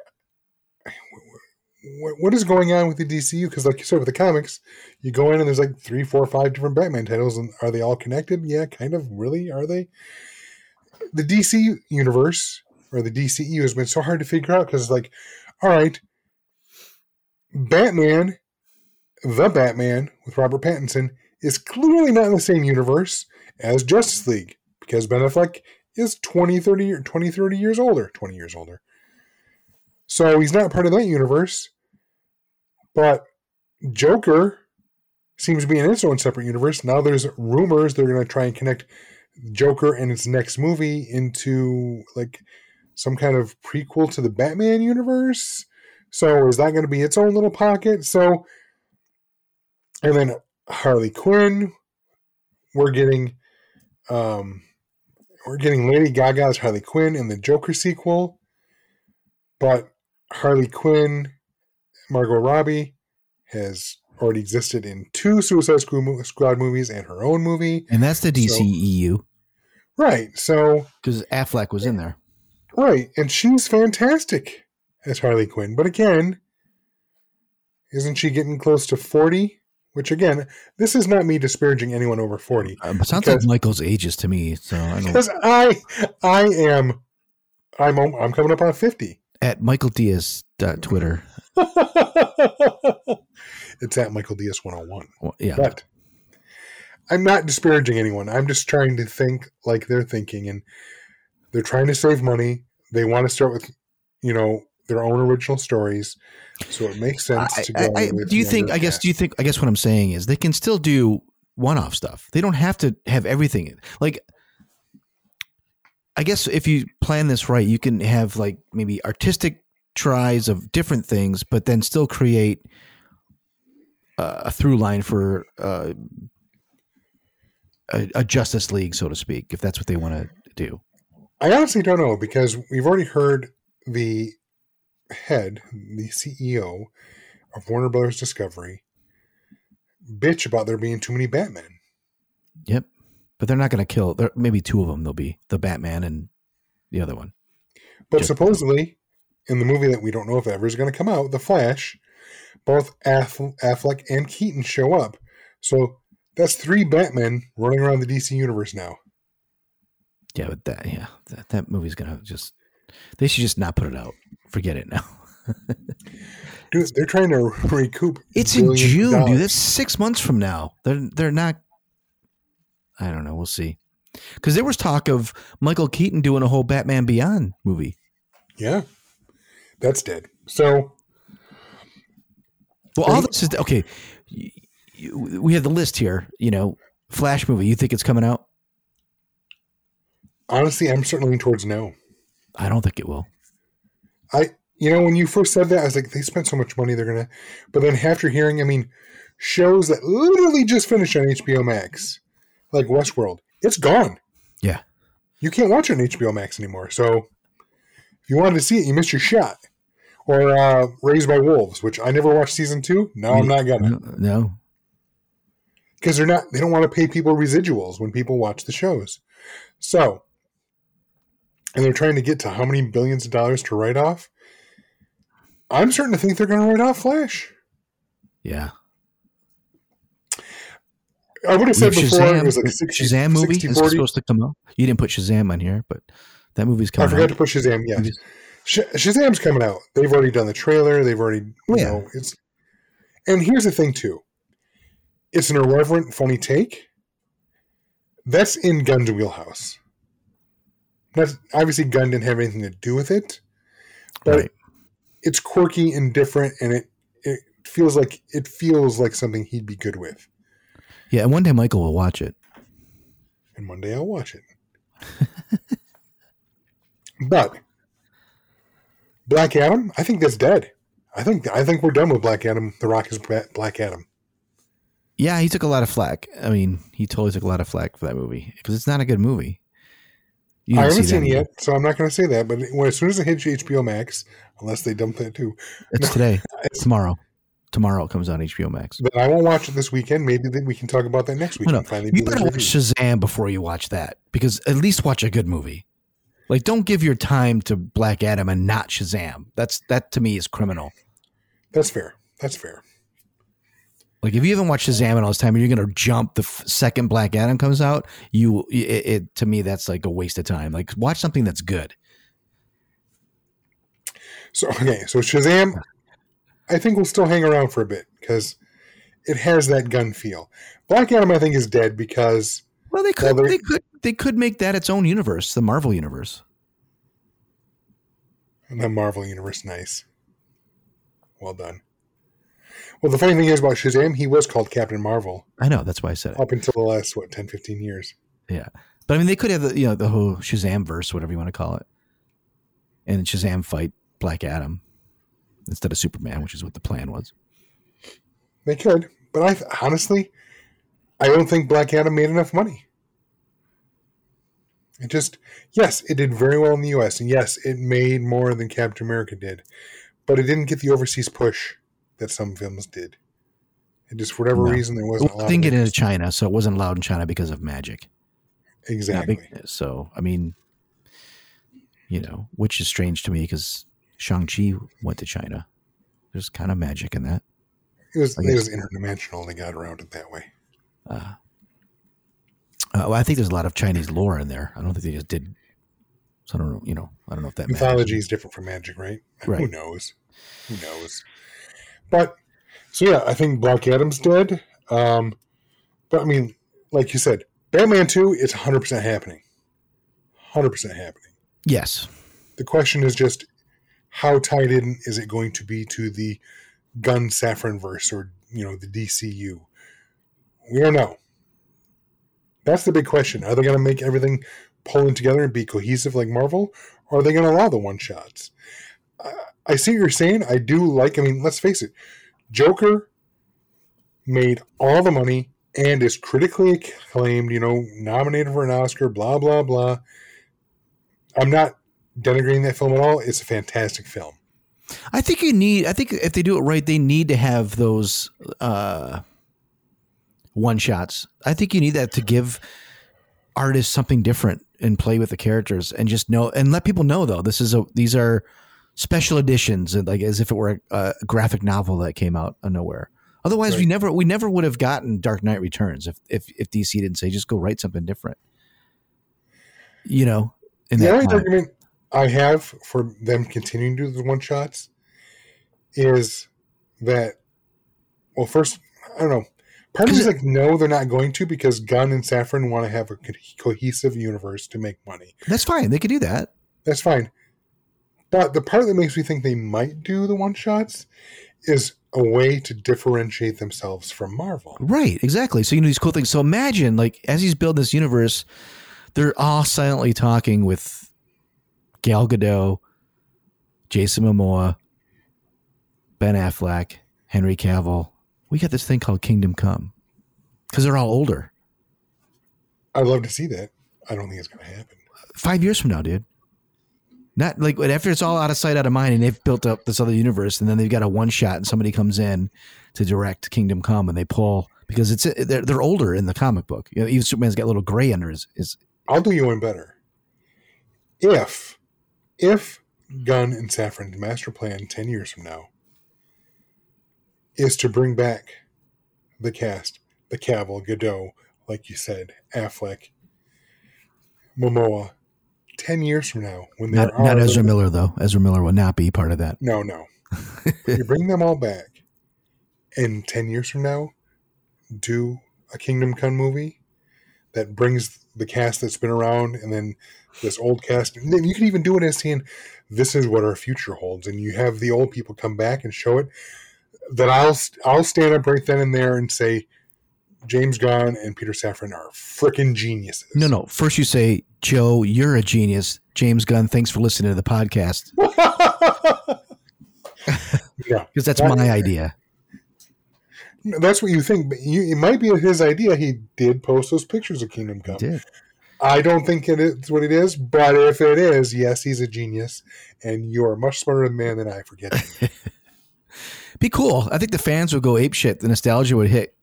wh- What is going on with the DCU? Because, like you said, with the comics, you go in and there's like three, four, five different Batman titles, and are they all connected? Yeah, kind of. Really, are they? The DC universe or the DCU has been so hard to figure out because, like, all right, Batman, the Batman with Robert Pattinson is clearly not in the same universe as Justice League because Ben Affleck is 20, 30, or 20, 30 years older. 20 years older. So he's not part of that universe. But Joker seems to be in its own separate universe. Now there's rumors they're going to try and connect Joker and its next movie into like some kind of prequel to the Batman universe. So is that going to be its own little pocket? So, and then Harley Quinn, we're getting, um, we're getting Lady Gaga's Harley Quinn in the Joker sequel, but Harley Quinn, Margot Robbie, has already existed in two Suicide Squad movies and her own movie. And that's the So- DCEU Right. So because Affleck was in there. Right, and she's fantastic as Harley Quinn. But again, isn't she getting close to 40? Which again, this is not me disparaging anyone over 40. Um, it sounds like Michael's ages to me. So I don't. Because I I am I'm I'm coming up on 50. At Michael Diaz Twitter. *laughs* it's at Michael Diaz 101. Well, yeah. But I'm not disparaging anyone. I'm just trying to think like they're thinking and they're trying to save money. They want to start with, you know, their own original stories. So it makes sense I, to go I- I- do you think? I guess. cast. Do you think? I guess what I'm saying is they can still do one-off stuff. They don't have to have everything. Like, I guess if you plan this right, you can have like maybe artistic tries of different things, but then still create uh, a through line for uh, a, a Justice League, so to speak, if that's what they want to do. I honestly don't know because we've already heard the head, the CEO of Warner Brothers Discovery, bitch about there being too many Batman. Yep. But they're not going to kill. There, maybe two of them. There'll be the Batman and the other one. But Just- supposedly, in the movie that we don't know if ever is going to come out, The Flash, both Aff- Affleck and Keaton show up. So that's three Batmen running around the DC universe now. Yeah, but that yeah, that, that movie's gonna just. They should just not put it out. Forget it now. *laughs* Dude, they're trying to recoup. It's in June, dollars. dude. That's six months from now. They're they're not. I don't know. We'll see. Because there was talk of Michael Keaton doing a whole Batman Beyond movie. Yeah, that's dead. So Well, all this is okay. We have the list here. You know, Flash movie. You think it's coming out? Honestly, I'm certainly leaning towards no. I don't think it will. I, you know, when you first said that, I was like, they spent so much money, they're gonna. But then after hearing, I mean, shows that literally just finished on HBO Max, like Westworld, it's gone. Yeah. You can't watch it on HBO Max anymore. So if you wanted to see it, you missed your shot. Or uh, Raised by Wolves, which I never watched season two. No, I'm not gonna No, no. because they're not. They don't want to pay people residuals when people watch the shows. So, and they're trying to get to how many billions of dollars to write off. I'm starting to think they're going to write off Flash. Yeah. I would have said before it was like 60, Shazam movie 60, is 40. supposed to come out. You didn't put Shazam on here, but that movie's coming. Out. I forgot out. to put Shazam. Yes, Sh- Shazam's coming out. They've already done the trailer. They've already, you Yeah. know, it's. And here's the thing too. It's an irreverent, funny take. That's in Gunn's wheelhouse. That's obviously Gunn didn't have anything to do with it, but Right. it's quirky and different, and it it feels like it feels like something he'd be good with. Yeah, and one day Michael will watch it. and one day I'll watch it. *laughs* but Black Adam, I think that's dead. I think I think we're done with Black Adam. The Rock is Black Adam. Yeah, he took a lot of flack. I mean, he totally took a lot of flack for that movie because it's not a good movie. I haven't see seen it yet, so I'm not going to say that. But when, as soon as it hits HBO Max, unless they dump that too, It's today. *laughs* tomorrow. Tomorrow it comes on HBO Max. But I won't watch it this weekend. Maybe then we can talk about that next week. No, no. You better watch. Shazam before you watch that because at least watch a good movie. Like, don't give your time to Black Adam and not Shazam. That's that to me is criminal. That's fair. That's fair. Like, if you haven't watched Shazam in all this time and you're going to jump the f- second Black Adam comes out, you it, it to me that's like a waste of time. Like, watch something that's good. So okay, so Shazam, I think will still hang around for a bit because it has that Gunn feel. Black Adam, I think, is dead because Well, they could they- could they could make that its own universe, the Marvel universe. the Marvel universe, nice, well done. Well, the funny thing is about Shazam, he was called Captain Marvel I know that's why I said it. up until the last what 10, 15 years. Yeah, but I mean, they could have the you know the whole Shazam verse, whatever you want to call it, and Shazam fight Black Adam instead of Superman, which is what the plan was. They could, but I honestly, I don't think Black Adam made enough money. It just, yes, it did very well in the U.S. and yes, it made more than Captain America did, but it didn't get the overseas push that some films did. It just, for whatever No. reason, there wasn't Well, lot. it didn't get into. China, so it wasn't allowed in China because of magic. Exactly. big- so I mean, you know, which is strange to me because Shang Chi went to China. There's kind of magic in that. It was I it was interdimensional. They got around it that way. Uh, uh, well, I think there's a lot of Chinese lore in there. I don't think they just did. So I don't know. You know, I don't know if that matters. Mythology is different from magic, right? right? Who knows? Who knows? But so yeah, I think Black Adam's dead. Um, but I mean, like you said, Batman Two is 100 percent happening. 100 percent happening. Yes. The question is just how tied in is it going to be to the Gunn Safran verse or you know the DCU? We don't know. That's the big question. Are they going to make everything pull in together and be cohesive like Marvel, or are they going to allow the one shots? I, I see what you're saying. I do like. I mean, let's face it. Joker made all the money and is critically acclaimed. You know, nominated for an Oscar. Blah blah blah. I'm not denigrating that film at all. It's a fantastic film. I think you need. I think if they do it right, they need to have those uh, one shots. I think you need that to give artists something different and play with the characters and just know and let people know though this is a these are special editions and like as if it were a, a graphic novel that came out of nowhere. Otherwise, we never we never would have gotten Dark Knight Returns if if if DC didn't say just go write something different. You know, in the only time. argument I have for them continuing to do the one shots is that, well, first, I don't know. Part of me is like, no, they're not going to because Gunn and Safran want to have a co- cohesive universe to make money. That's fine. They could do that. That's fine. But the part that makes me think they might do the one shots is a way to differentiate themselves from Marvel. Right, exactly. So you know these cool things. So imagine, like, as he's building this universe, they're all silently talking with Gal Gadot, Jason Momoa, Ben Affleck, Henry Cavill. We got this thing called Kingdom Come because they're all older. I'd love to see that. I don't think it's going to happen. Five years from now, dude. Not like after it's all out of sight, out of mind, and they've built up this other universe, and then they've got a one shot, and somebody comes in to direct Kingdom Come, and they pull because it's they're, they're older in the comic book. You know, even Superman's got a little gray under his, his I'll do you one better. If, if Gunn and Safran's master plan 10 years from now is to bring back the cast, the Cavill, Gadot, like you said, Affleck, Momoa, 10 years from now, when there Not, not Ezra Miller though. Ezra Miller will not be part of that. No, no. you bring them all back, and 10 years from now, do a Kingdom Come movie that brings the cast that's been around and then this old cast. And then you can even do it as saying, this is what our future holds. And you have the old people come back and show it. That I'll I'll stand up right then and there and say, James Gunn and Peter Safran are freaking geniuses. No, no. First you say, Joe, you're a genius. James Gunn, thanks for listening to the podcast *laughs* yeah, *laughs* because that's That- my idea. that's what you think. But you, it might be his idea. He did post those pictures of Kingdom Come. Did. I don't think it is what it is, but if it is, yes, he's a genius, and you are a much smarter man than I. Forget. *laughs* Be cool. I think the fans would go ape shit. The nostalgia would hit,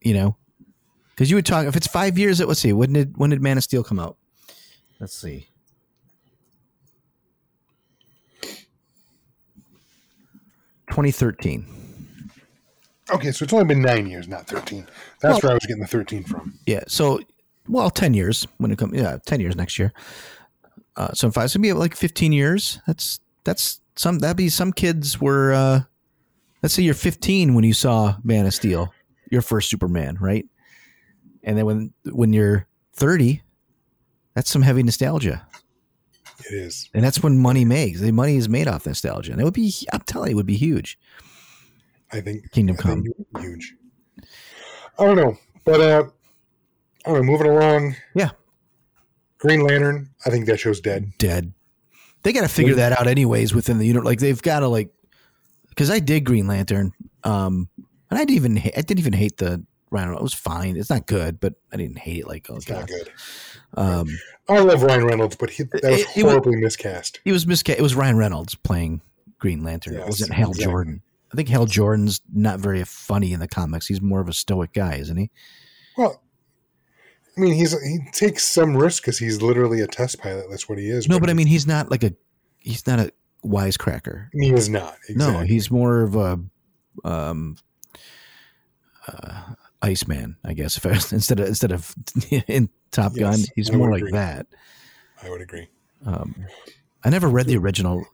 you know, because you would talk. If it's five years, let's see. When did when did Man of Steel come out? Let's see. Twenty thirteen. Okay, so it's only been nine years, not thirteen. That's Well- where I was getting the thirteen from. Yeah. So, well, ten years when it comes. Yeah, ten years next year. Uh, so in five, it's gonna be like fifteen years. That's that's some. That'd be some kids were. uh Let's say you're 15 when you saw Man of Steel, your first Superman, right? And then when when you're 30, that's some heavy nostalgia, It is. and that's when money makes. The money is made off nostalgia, and it would be. I'm telling you, it would be huge. I think Kingdom I Come. think it would be huge. I don't know, but uh, I don't know. Moving along. Yeah. Green Lantern. I think that show's dead. dead. They got to figure that out anyways within the unit. Like they've got to like, because I did Green Lantern, um, and I didn't even I didn't even hate the Ryan. Reynolds. It was fine. It's not good, but I didn't hate it. Like oh It's god, not good. um, I love Ryan Reynolds, but he, that was It- it was- horribly miscast. he was miscast. It was Ryan Reynolds playing Green Lantern. it wasn't Hal exactly. Jordan. I think Hal Jordan's not very funny in the comics. He's more of a stoic guy, isn't he? Well, I mean, he's he takes some risk because he's literally a test pilot. That's what he is. No, but I mean, he's not like a he's not a wisecracker. he is not. No, he's more of a um uh Iceman, I guess. If I, *laughs* instead of instead of *laughs* in Top Gun, he's I more like agree. that. I would agree. Um I never read the original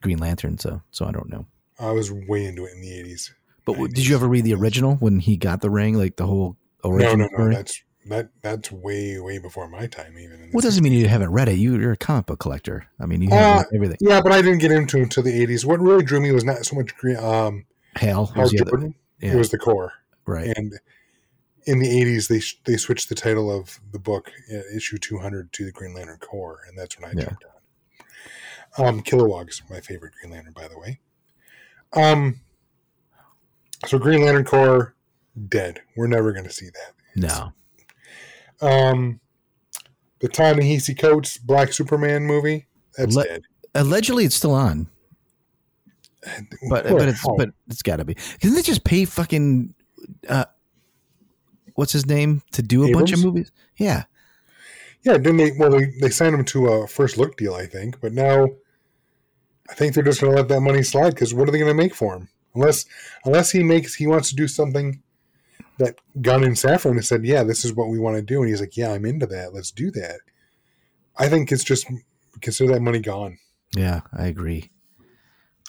Green Lantern, so so I don't know. I was way into it in the eighties. But w- did you ever read the original when he got the ring, like the whole original? No, no, no. story? That's that. That's way, way before my time. Even. what Well, it doesn't mean you haven't read it. You, you're a comic book collector. I mean, you Uh, have everything. Yeah, but I didn't get into it until the eighties. What really drew me was not so much green, um, Hal, Hal was the other- Jordan. yeah, It was the core. right. And in the eighties, they they switched the title of the book, uh, issue two hundred, to the Green Lantern Corps, and that's when I Yeah. jumped on. Um, Kilowog's my favorite Green Lantern, by the way. Um, so Green Lantern Corps dead. We're never going to see that. No, Um, the Ta-Nehisi Coates Black Superman movie that's Le- dead. allegedly it's still on. but but it's but it's got to be. Didn't they just pay fucking uh, what's his name to do a bunch of movies? Yeah, Yeah, didn't they? Well, they, they signed him to a first look deal, I think, but now I think they're just going to let that money slide because what are they going to make for him? Unless unless he makes he wants to do something that Gunn and Safran has said, yeah, this is what we want to do, and he's like, yeah, I'm into that. Let's do that. I think it's just consider that money gone. yeah, I agree.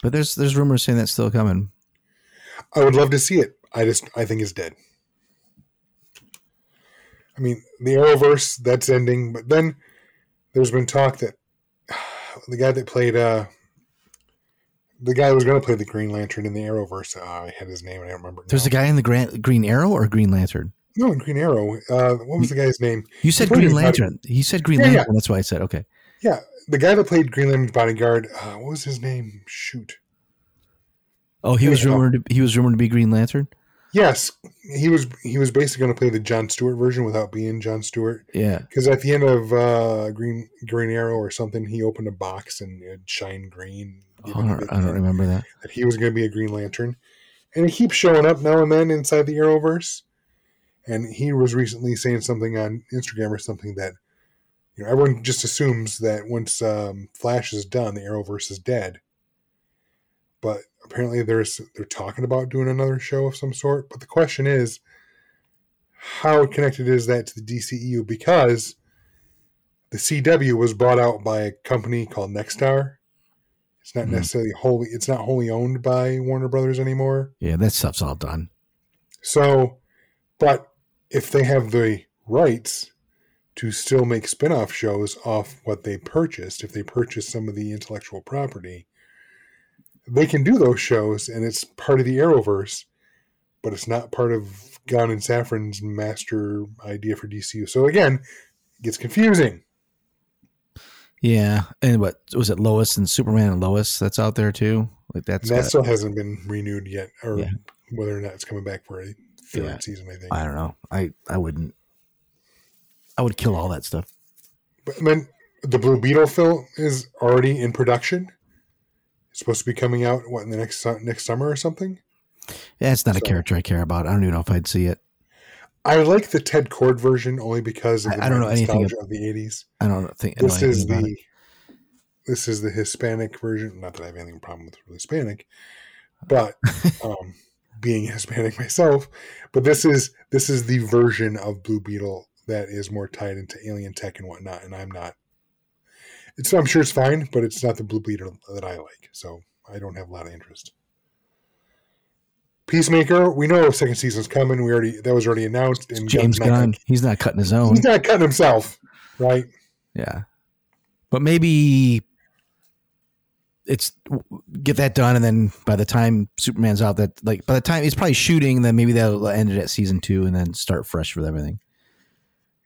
But there's there's rumors saying that's still coming. I would love to see it. I just I think it's dead. I mean, the Arrowverse that's ending, but then there's been talk that *sighs* the guy that played uh the guy who was going to play the Green Lantern in the Arrowverse, uh, I had his name, and I don't remember. There's now. a guy in the Grant, Green Arrow or Green Lantern. no in Green Arrow. Uh, what was the guy's name? You said Green his body- Lantern. He said Green Yeah, yeah. Lantern. That's why I said okay. Yeah, the guy that played Green Lantern's bodyguard. Uh, what was his name? Shoot. Oh, he was rumored. To, he was rumored to be Green Lantern. Yes, he was. He was basically going to play the John Stewart version without being John Stewart. Yeah. Because at the end of uh, Green Green Arrow or something, he opened a box and it shine green. Oh, I don't, I don't remember that. That he was going to be a Green Lantern, and he keeps showing up now and then inside the Arrowverse. And he was recently saying something on Instagram or something that you know everyone just assumes that once um, Flash is done, the Arrowverse is dead. But apparently, there's they're talking about doing another show of some sort. But the question is, how connected is that to the DCEU? Because the CW was bought out by a company called Nexstar. It's not Mhm. necessarily wholly. It's not wholly owned by Warner Brothers anymore. Yeah, that stuff's all done. So, but if they have the rights to still make spin-off shows off what they purchased, if they purchase some of the intellectual property, they can do those shows and it's part of the Arrowverse, but it's not part of Gunn and Safran's master idea for DCU. So again, it gets confusing. Yeah, and what was it? Lois and Superman and Lois. That's out there too. Like that's. And that got- still hasn't been renewed yet, or Yeah. whether or not it's coming back for a third Yeah. season, I think. I don't know. I I wouldn't. I would kill all that stuff. But then the Blue Beetle film is already in production. It's supposed to be coming out what in the next next summer or something. Yeah, it's not a character I care about. I don't even know if I'd see it. I like the Ted Kord version only because of I- the I don't know anything nostalgia of the eighties. I don't think This is the it. this is the Hispanic version. Not that I have any problem with Hispanic, but *laughs* um, being Hispanic myself, but this is this is the version of Blue Beetle that is more tied into alien tech and whatnot, and I'm not. It's I'm sure it's fine, but it's not the Blue Beetle that I like, so I don't have a lot of interest. Peacemaker, we know second season's coming. We already that was already announced. And James Gunn. gonna- He's not cutting his own. he's not cutting himself, right? Yeah. But maybe it's get that done and then by the time Superman's out that like by the time he's probably shooting then maybe that'll end it at season 2 and then start fresh with everything,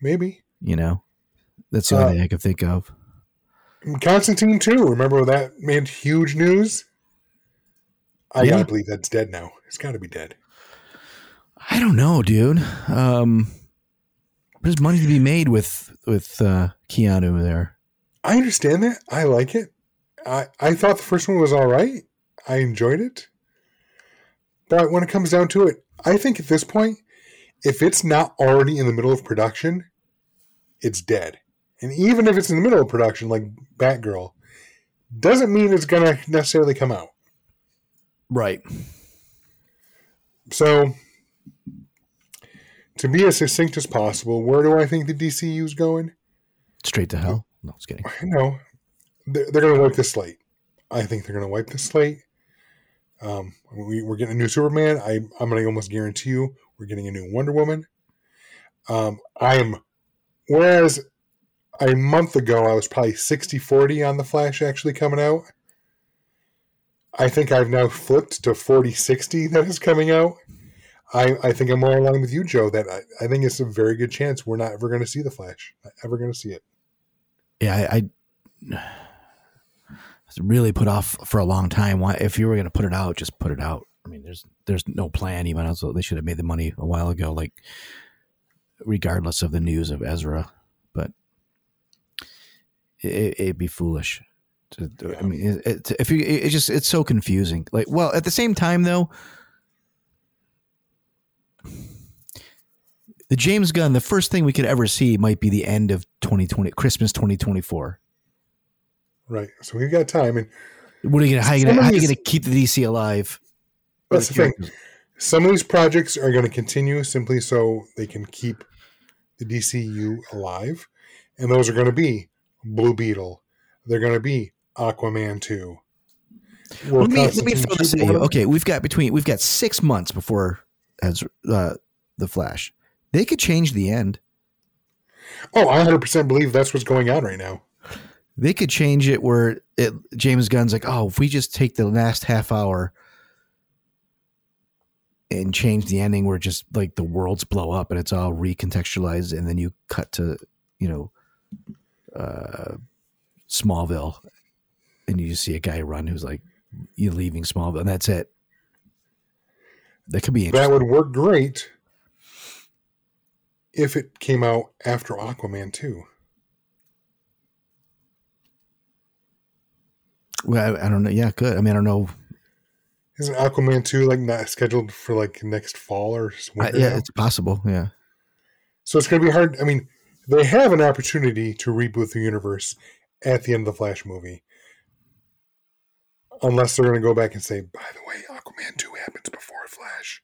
Maybe. you know. That's the only Uh, thing I could think of. Constantine too. Remember that made huge news? I Yeah. gotta believe that's dead now. It's gotta be dead. I don't know, dude. Um there's money to be made with with uh Keanu there. I understand that. I like it. I, I thought the first one was all right. I enjoyed it. But when it comes down to it, I think at this point, if it's not already in the middle of production, it's dead. And even if it's in the middle of production, like Batgirl, doesn't mean it's going to necessarily come out. Right. So, to be as succinct as possible, where do I think the DCU is going? Straight to hell. No, just kidding. No, they're, they're going to wipe the slate. I think they're going to wipe the slate. Um, we, we're getting a new Superman. I, I'm going to almost guarantee you we're getting a new Wonder Woman. Um, I'm, whereas a month ago I was probably 60 40 on The Flash actually coming out. I think I've now flipped to 40 60 that is coming out. I, I think I'm more along with you, Joe, that I, I think it's a very good chance we're not ever going to see The Flash. Not ever going to see it. Yeah, I, I really put off for a long time. Why, if you were going to put it out, just put it out. I mean, there's there's no plan even. Also, they should have made the money a while ago. Like, regardless of the news of Ezra, it, it'd be foolish. To, do- I mean, it, it, if you, it, just it's so confusing. Like, well, at the same time though, the James Gunn, the first thing we could ever see might be the end of 2020, Christmas 2024. Right. So we've got time. And What are you gonna how you gonna, of how you gonna keep the DC alive? that's the thing. Some of these projects are going to continue simply so they can keep the DCU alive. And those are going to be Blue Beetle. They're going to be Aquaman 2. Will Let me, let me throw this at you. Okay, we've got between we've got six months before as uh, the Flash. They could change the end. Oh, I 100% believe that's what's going on right now. They could change it where it James Gunn's like, oh, if we just take the last half hour and change the ending where just like the worlds blow up and it's all recontextualized, and then you cut to you know uh, Smallville, and you just see a guy run who's like "You're leaving Smallville, and that's it. That could be That would work great if it came out after Aquaman 2. Well, I, I don't know. Yeah, good. I mean, I don't know. Isn't Aquaman 2 like not scheduled for like next fall or winter? yeah, now? it's possible. Yeah. So it's going to be hard. I mean, they have an opportunity to reboot the universe at the end of the Flash movie. Unless they're going to go back and say, by the way, Aquaman 2 happens before Flash.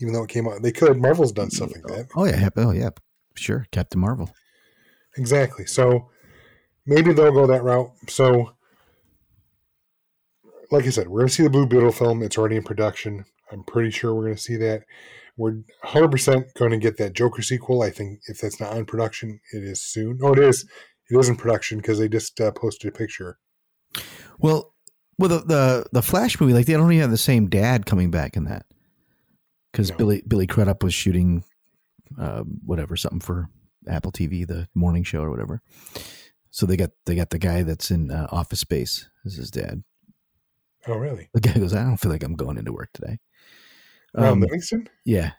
Even though it came out. They could. Marvel's done mm, stuff like oh, that. Oh yeah. Oh yeah. Sure. Captain Marvel. Exactly. So maybe they'll go that route. So, like I said, we're going to see the Blue Beetle film. It's already in production. I'm pretty sure we're going to see that. We're 100% going to get that Joker sequel. I think if that's not in production, it is soon. Oh, it is. It is in production because they just uh, posted a picture. Well, well, the, the the Flash movie, like they don't even have the same dad coming back in that because No. Billy Billy Crudup was shooting, uh, whatever something for Apple TV, the morning show or whatever. So they got they got the guy that's in uh, Office Space as his dad. Oh, really? The guy goes, I don't feel like I'm going into work today. Ron Um, Livingston? yeah,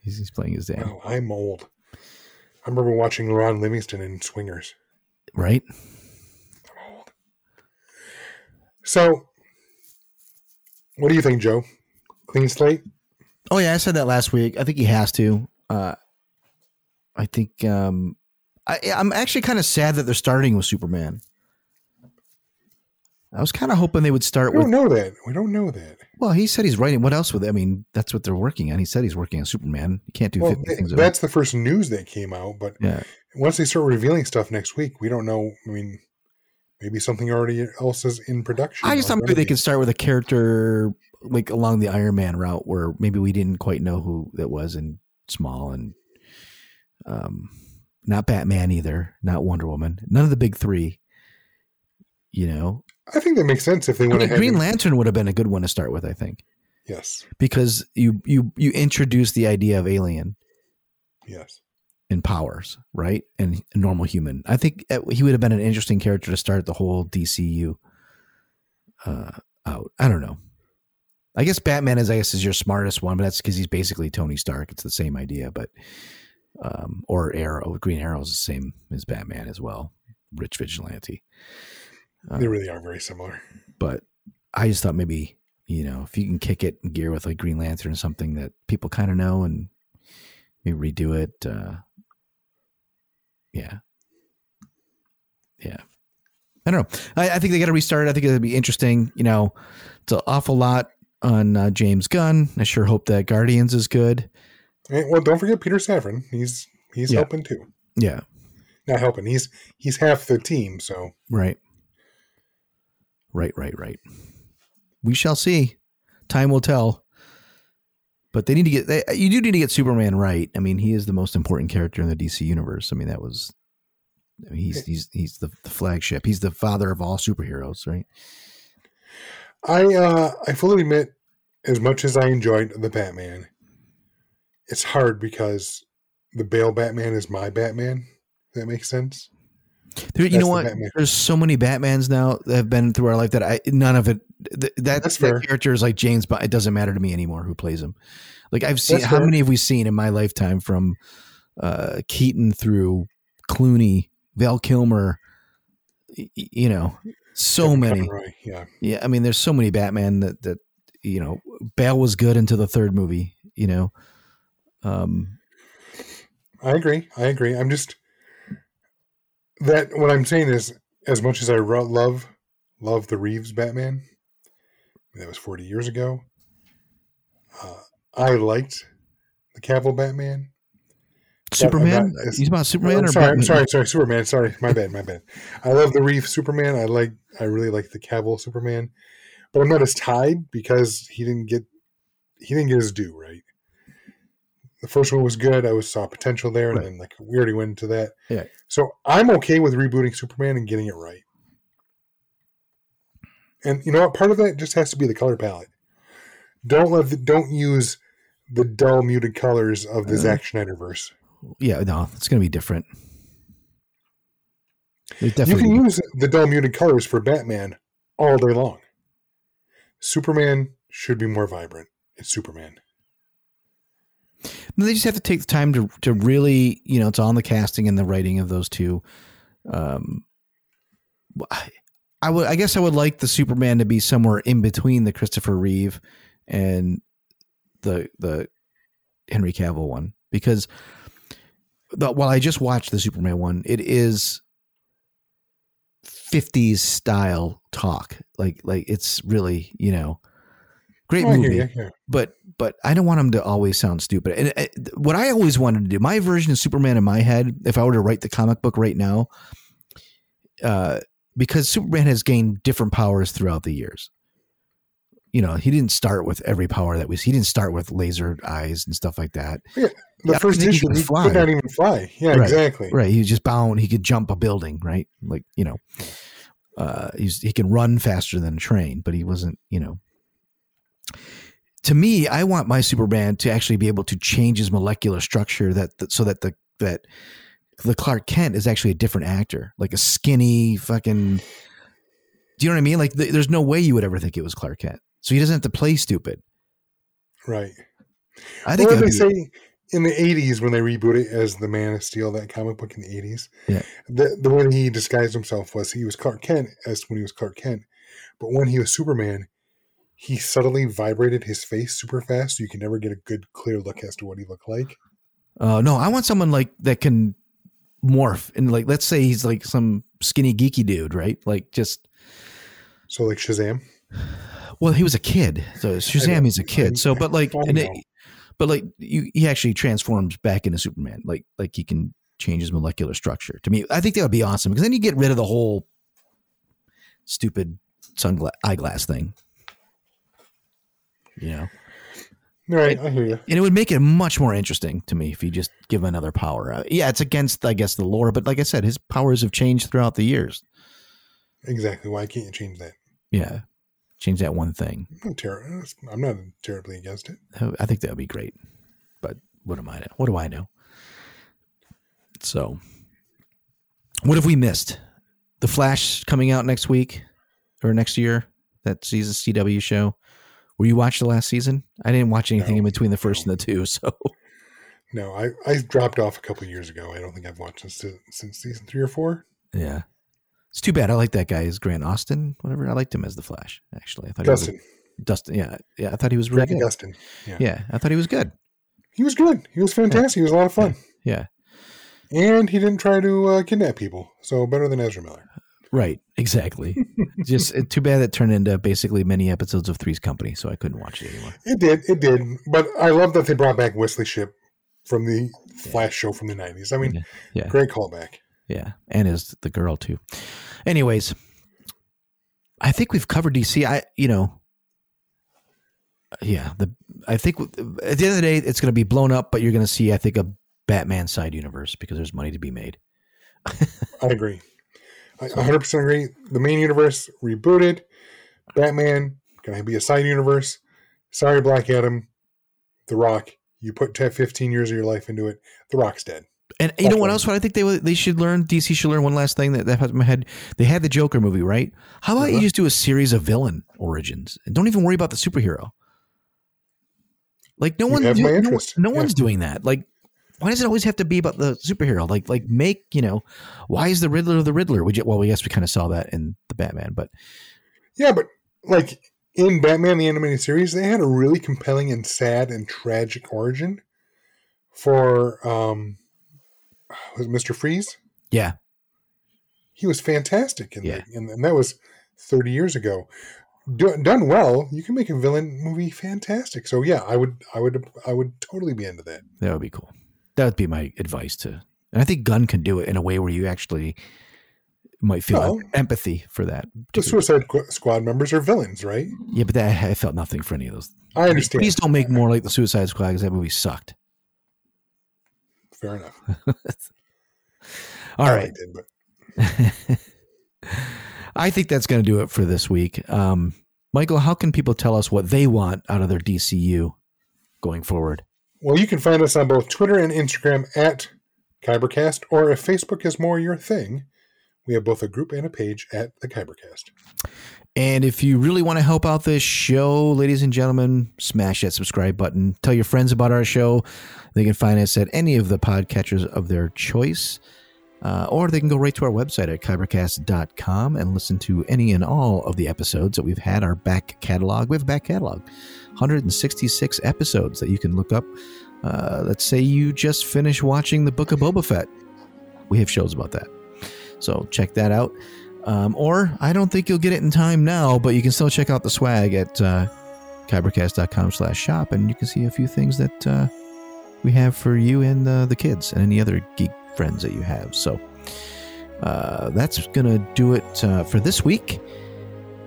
he's, he's playing his dad. Oh, I'm old. I remember watching Ron Livingston in Swingers. right? So, what do you think, Joe? Clean slate? Oh yeah, I said that last week. I think he has to. Uh, I think um, I, I'm actually kind of sad that they're starting with Superman. I was kind of hoping they would start We don't know that. We don't know that. Well, he said he's writing. What else would? I mean, that's what they're working on. He said he's working on Superman. You can't do Well, 50 th- things. at that's the first news that came out. But Yeah. once they start revealing stuff next week, we don't know. I mean, maybe something already else is in production. I just thought maybe they could start with a character like along the Iron Man route, where maybe we didn't quite know who that was and Small and um, not Batman either, not Wonder Woman, none of the big three. You know, I think that makes sense if they I went mean, ahead. Green and- Lantern would have been a good one to start with, I think, Yes. because you you you introduce the idea of alien Yes. and powers, right, and normal human. I think he would have been an interesting character to start the whole DCU uh, out. I don't know. I guess Batman is, I guess, is your smartest one, but that's because he's basically Tony Stark. It's the same idea, but um, or Arrow, Green Arrow is the same as Batman as well, rich vigilante. Uh, They really are very similar. but I just thought maybe you know if you can kick it in gear with like Green Lantern or something that people kind of know and maybe redo it. Uh, yeah, yeah. I don't know. I, I think they got to restart. it. I think it'd be interesting. You know, it's an awful lot on uh, James Gunn. I sure hope that Guardians is good. And, well, don't forget Peter Safran. He's he's Yeah. helping too. Yeah, Not helping. He's he's half the team. So right, right, right, right. We shall see. Time will tell. But they need to get. They, you do need to get Superman right. I mean, he is the most important character in the DC universe. I mean, that was. I mean, he's he's he's the, the flagship. He's the father of all superheroes, right? I uh I fully admit, as much as I enjoyed the Batman, it's hard because the Bale Batman is my Batman. That makes sense. There, you know what? Batman. There's so many Batmans now that have been through our life that I none of it. Th- that That's that fair. character is like James, but it doesn't matter to me anymore who plays him. Like I've seen That's how fair. many have we seen in my lifetime from uh Keaton through Clooney, Val Kilmer. y- You know, so Kevin many. Conroy, Yeah. Yeah, I mean, there's so many Batman that that you know. Bale was good until the third movie. You know, um, I agree. I agree. I'm just that what I'm saying is as much as I love love the Reeves Batman, that was 40 years ago. Uh, I liked the Cavill Batman. Superman. not- He's about Superman I'm or sorry, I'm sorry, sorry, Superman. Sorry, my bad, my bad. I love the Reeve Superman. I like, I really like the Cavill Superman, but I'm not as tied because he didn't get, he didn't get his due right. The first one was good. I was saw potential there, and then like we already went into that. Yeah. So I'm okay with rebooting Superman and getting it right. And you know what? Part of that just has to be the color palette. Don't let the, don't use the dull muted colors of the Uh, Zack Snyder verse. Yeah, no, it's going to be different. You can use the dull muted colors for Batman all day long. Superman should be more vibrant. It's Superman. They just have to take the time to to really, you know, it's on the casting and the writing of those two. Um, I- I would, I guess, I would like the Superman to be somewhere in between the Christopher Reeve and the the Henry Cavill one because the, while I just watched the Superman one, it is 50s style talk. Like like it's really, you know, great Oh, movie you, yeah. but but I don't want him to always sound stupid. And uh, what I always wanted to do, my version of Superman in my head, if I were to write the comic book right now, uh, because Superman has gained different powers throughout the years. You know, he didn't start with every power that was. He didn't start with laser eyes and stuff like that. The Yeah, first he issue, he fly. could not even fly. Yeah, Right, exactly. Right. He was just bound. He could jump a building. Right. Like you know, uh, he's he can run faster than a train, but he wasn't. You know. To me, I want my Superman to actually be able to change his molecular structure that, that so that the that the Clark Kent is actually a different actor, like a skinny fucking. Do you know what I mean? Like, th- there's no way you would ever think it was Clark Kent, so he doesn't have to play stupid. Right. I think Or they say in the '80s when they reboot it as the Man of Steel, that comic book in the '80s. Yeah. The the way he disguised himself was he was Clark Kent as when he was Clark Kent, but when he was Superman, he subtly vibrated his face super fast, so you can never get a good clear look as to what he looked like. Uh, no, I want someone like that can morph and like let's say he's like some skinny geeky dude, right? Like just So like Shazam. well, he was a kid, so Shazam is a kid. So, but like, and it, but like, you, he actually transforms back into Superman. Like, like he can change his molecular structure. To me, I think that would be awesome because then you get rid of the whole stupid sunglass eyeglass thing. You know, Right, I hear you. and it would make it much more interesting to me if you just give him another power. Uh, yeah, it's against, I guess, the lore, but like I said, his powers have changed throughout the years. Exactly. Why can't you change that? Yeah, change that one thing. I'm not, ter- I'm not terribly against it. I think that would be great. But what am I know? What do I know? So, what have we missed? The Flash coming out next week or next year? That season CW show. Were you watch the last season? I didn't watch anything No. in between the first and the two. *laughs* So, No, I, I dropped off a couple years ago. I don't think I've watched this since season three or four. yeah, it's too bad. I like that guy Is Grant Gustin. Whatever. I liked him as the Flash. Actually, I thought Dustin, he was Dustin. Yeah, yeah. I thought he was really Frankie good. Dustin. Yeah. Yeah, I thought he was good. he was good. He was fantastic. He was a lot of fun, Yeah, and he didn't try to uh, kidnap people. So better than Ezra Miller. Right, exactly. Just uh, too bad it turned into basically many episodes of Three's Company, so I couldn't watch it anymore. It did. It did. But I love that they brought back Wesley Shipp from the Flash show from the '90s. I mean, Yeah. Yeah. great callback. Yeah, and as the girl too. Anyways, I think we've covered DC. I, you know, yeah, the I think at the end of the day, it's going to be blown up, but you're going to see, I think, a Batman side universe because there's money to be made. *laughs* I agree. I 100% agree. The main universe rebooted. Batman to be a side universe. Sorry, Black Adam. The Rock. You put 10, 15 years of your life into it. The Rock's dead. And you know what else? What I think they they should learn. DC should learn one last thing that that in my head. They had the Joker movie, right? How about you Uh-huh. just do a series of villain origins and don't even worry about the superhero? Like no You one, no, interest. no Yeah. one's doing that. Like, why does it always have to be about the superhero? Like, like make you know, why is the Riddler the Riddler? We ju- well, I guess we kind of saw that in the Batman, but Yeah, but like in Batman the animated series, they had a really compelling and sad and tragic origin for um was Mr. Freeze? yeah, He was fantastic in Yeah. that, and, and that was 30 years ago. Do, done well, you can make a villain movie fantastic. So yeah, I would I would I would totally be into that. that would be cool. That would be my advice to, and I think Gunn can do it in a way where you actually might feel Well, empathy for that. The Suicide Squad members are villains, right? Yeah, but that I felt nothing for any of those. I understand. Please don't make more like the Suicide Squad because that movie sucked. Fair enough. *laughs* All I right, but *laughs* I think that's going to do it for this week. Um, Michael, how can people tell us what they want out of their DCU going forward? Well, you can find us on both Twitter and Instagram at Kybercast, or if Facebook is more your thing, we have both a group and a page at the Kybercast. And if you really want to help out this show, ladies and gentlemen, smash that subscribe button. Tell your friends about our show. They can find us at any of the podcatchers of their choice. Uh, or they can go right to our website at kybercast.com and listen to any and all of the episodes that we've had, our back catalog. We have a back catalog, 166 episodes that you can look up. Uh, let's say you just finished watching the Book of Boba Fett. We have shows about that. So check that out. Um, or I don't think you'll get it in time now, but you can still check out the swag at uh, kybercast.com slash shop and you can see a few things that uh, we have for you and uh, the kids and any other geek friends that you have. So uh, that's going to do it uh, for this week.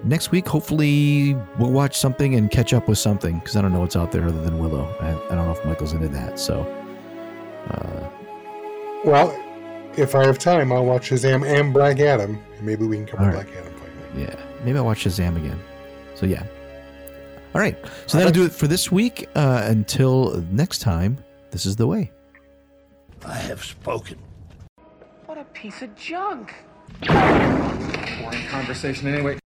Next week, hopefully, we'll watch something and catch up with something because I don't know what's out there other than Willow. I, I don't know if Michael's into that. So, uh, Well, if I have time, I'll watch Shazam and Black Adam, and maybe we can cover All right. Black Adam finally. yeah, maybe I'll watch Shazam again. So, yeah. All right. So that'll do it for this week. Uh, until next time, this is the way. I have spoken. What a piece of junk. Boring conversation anyway.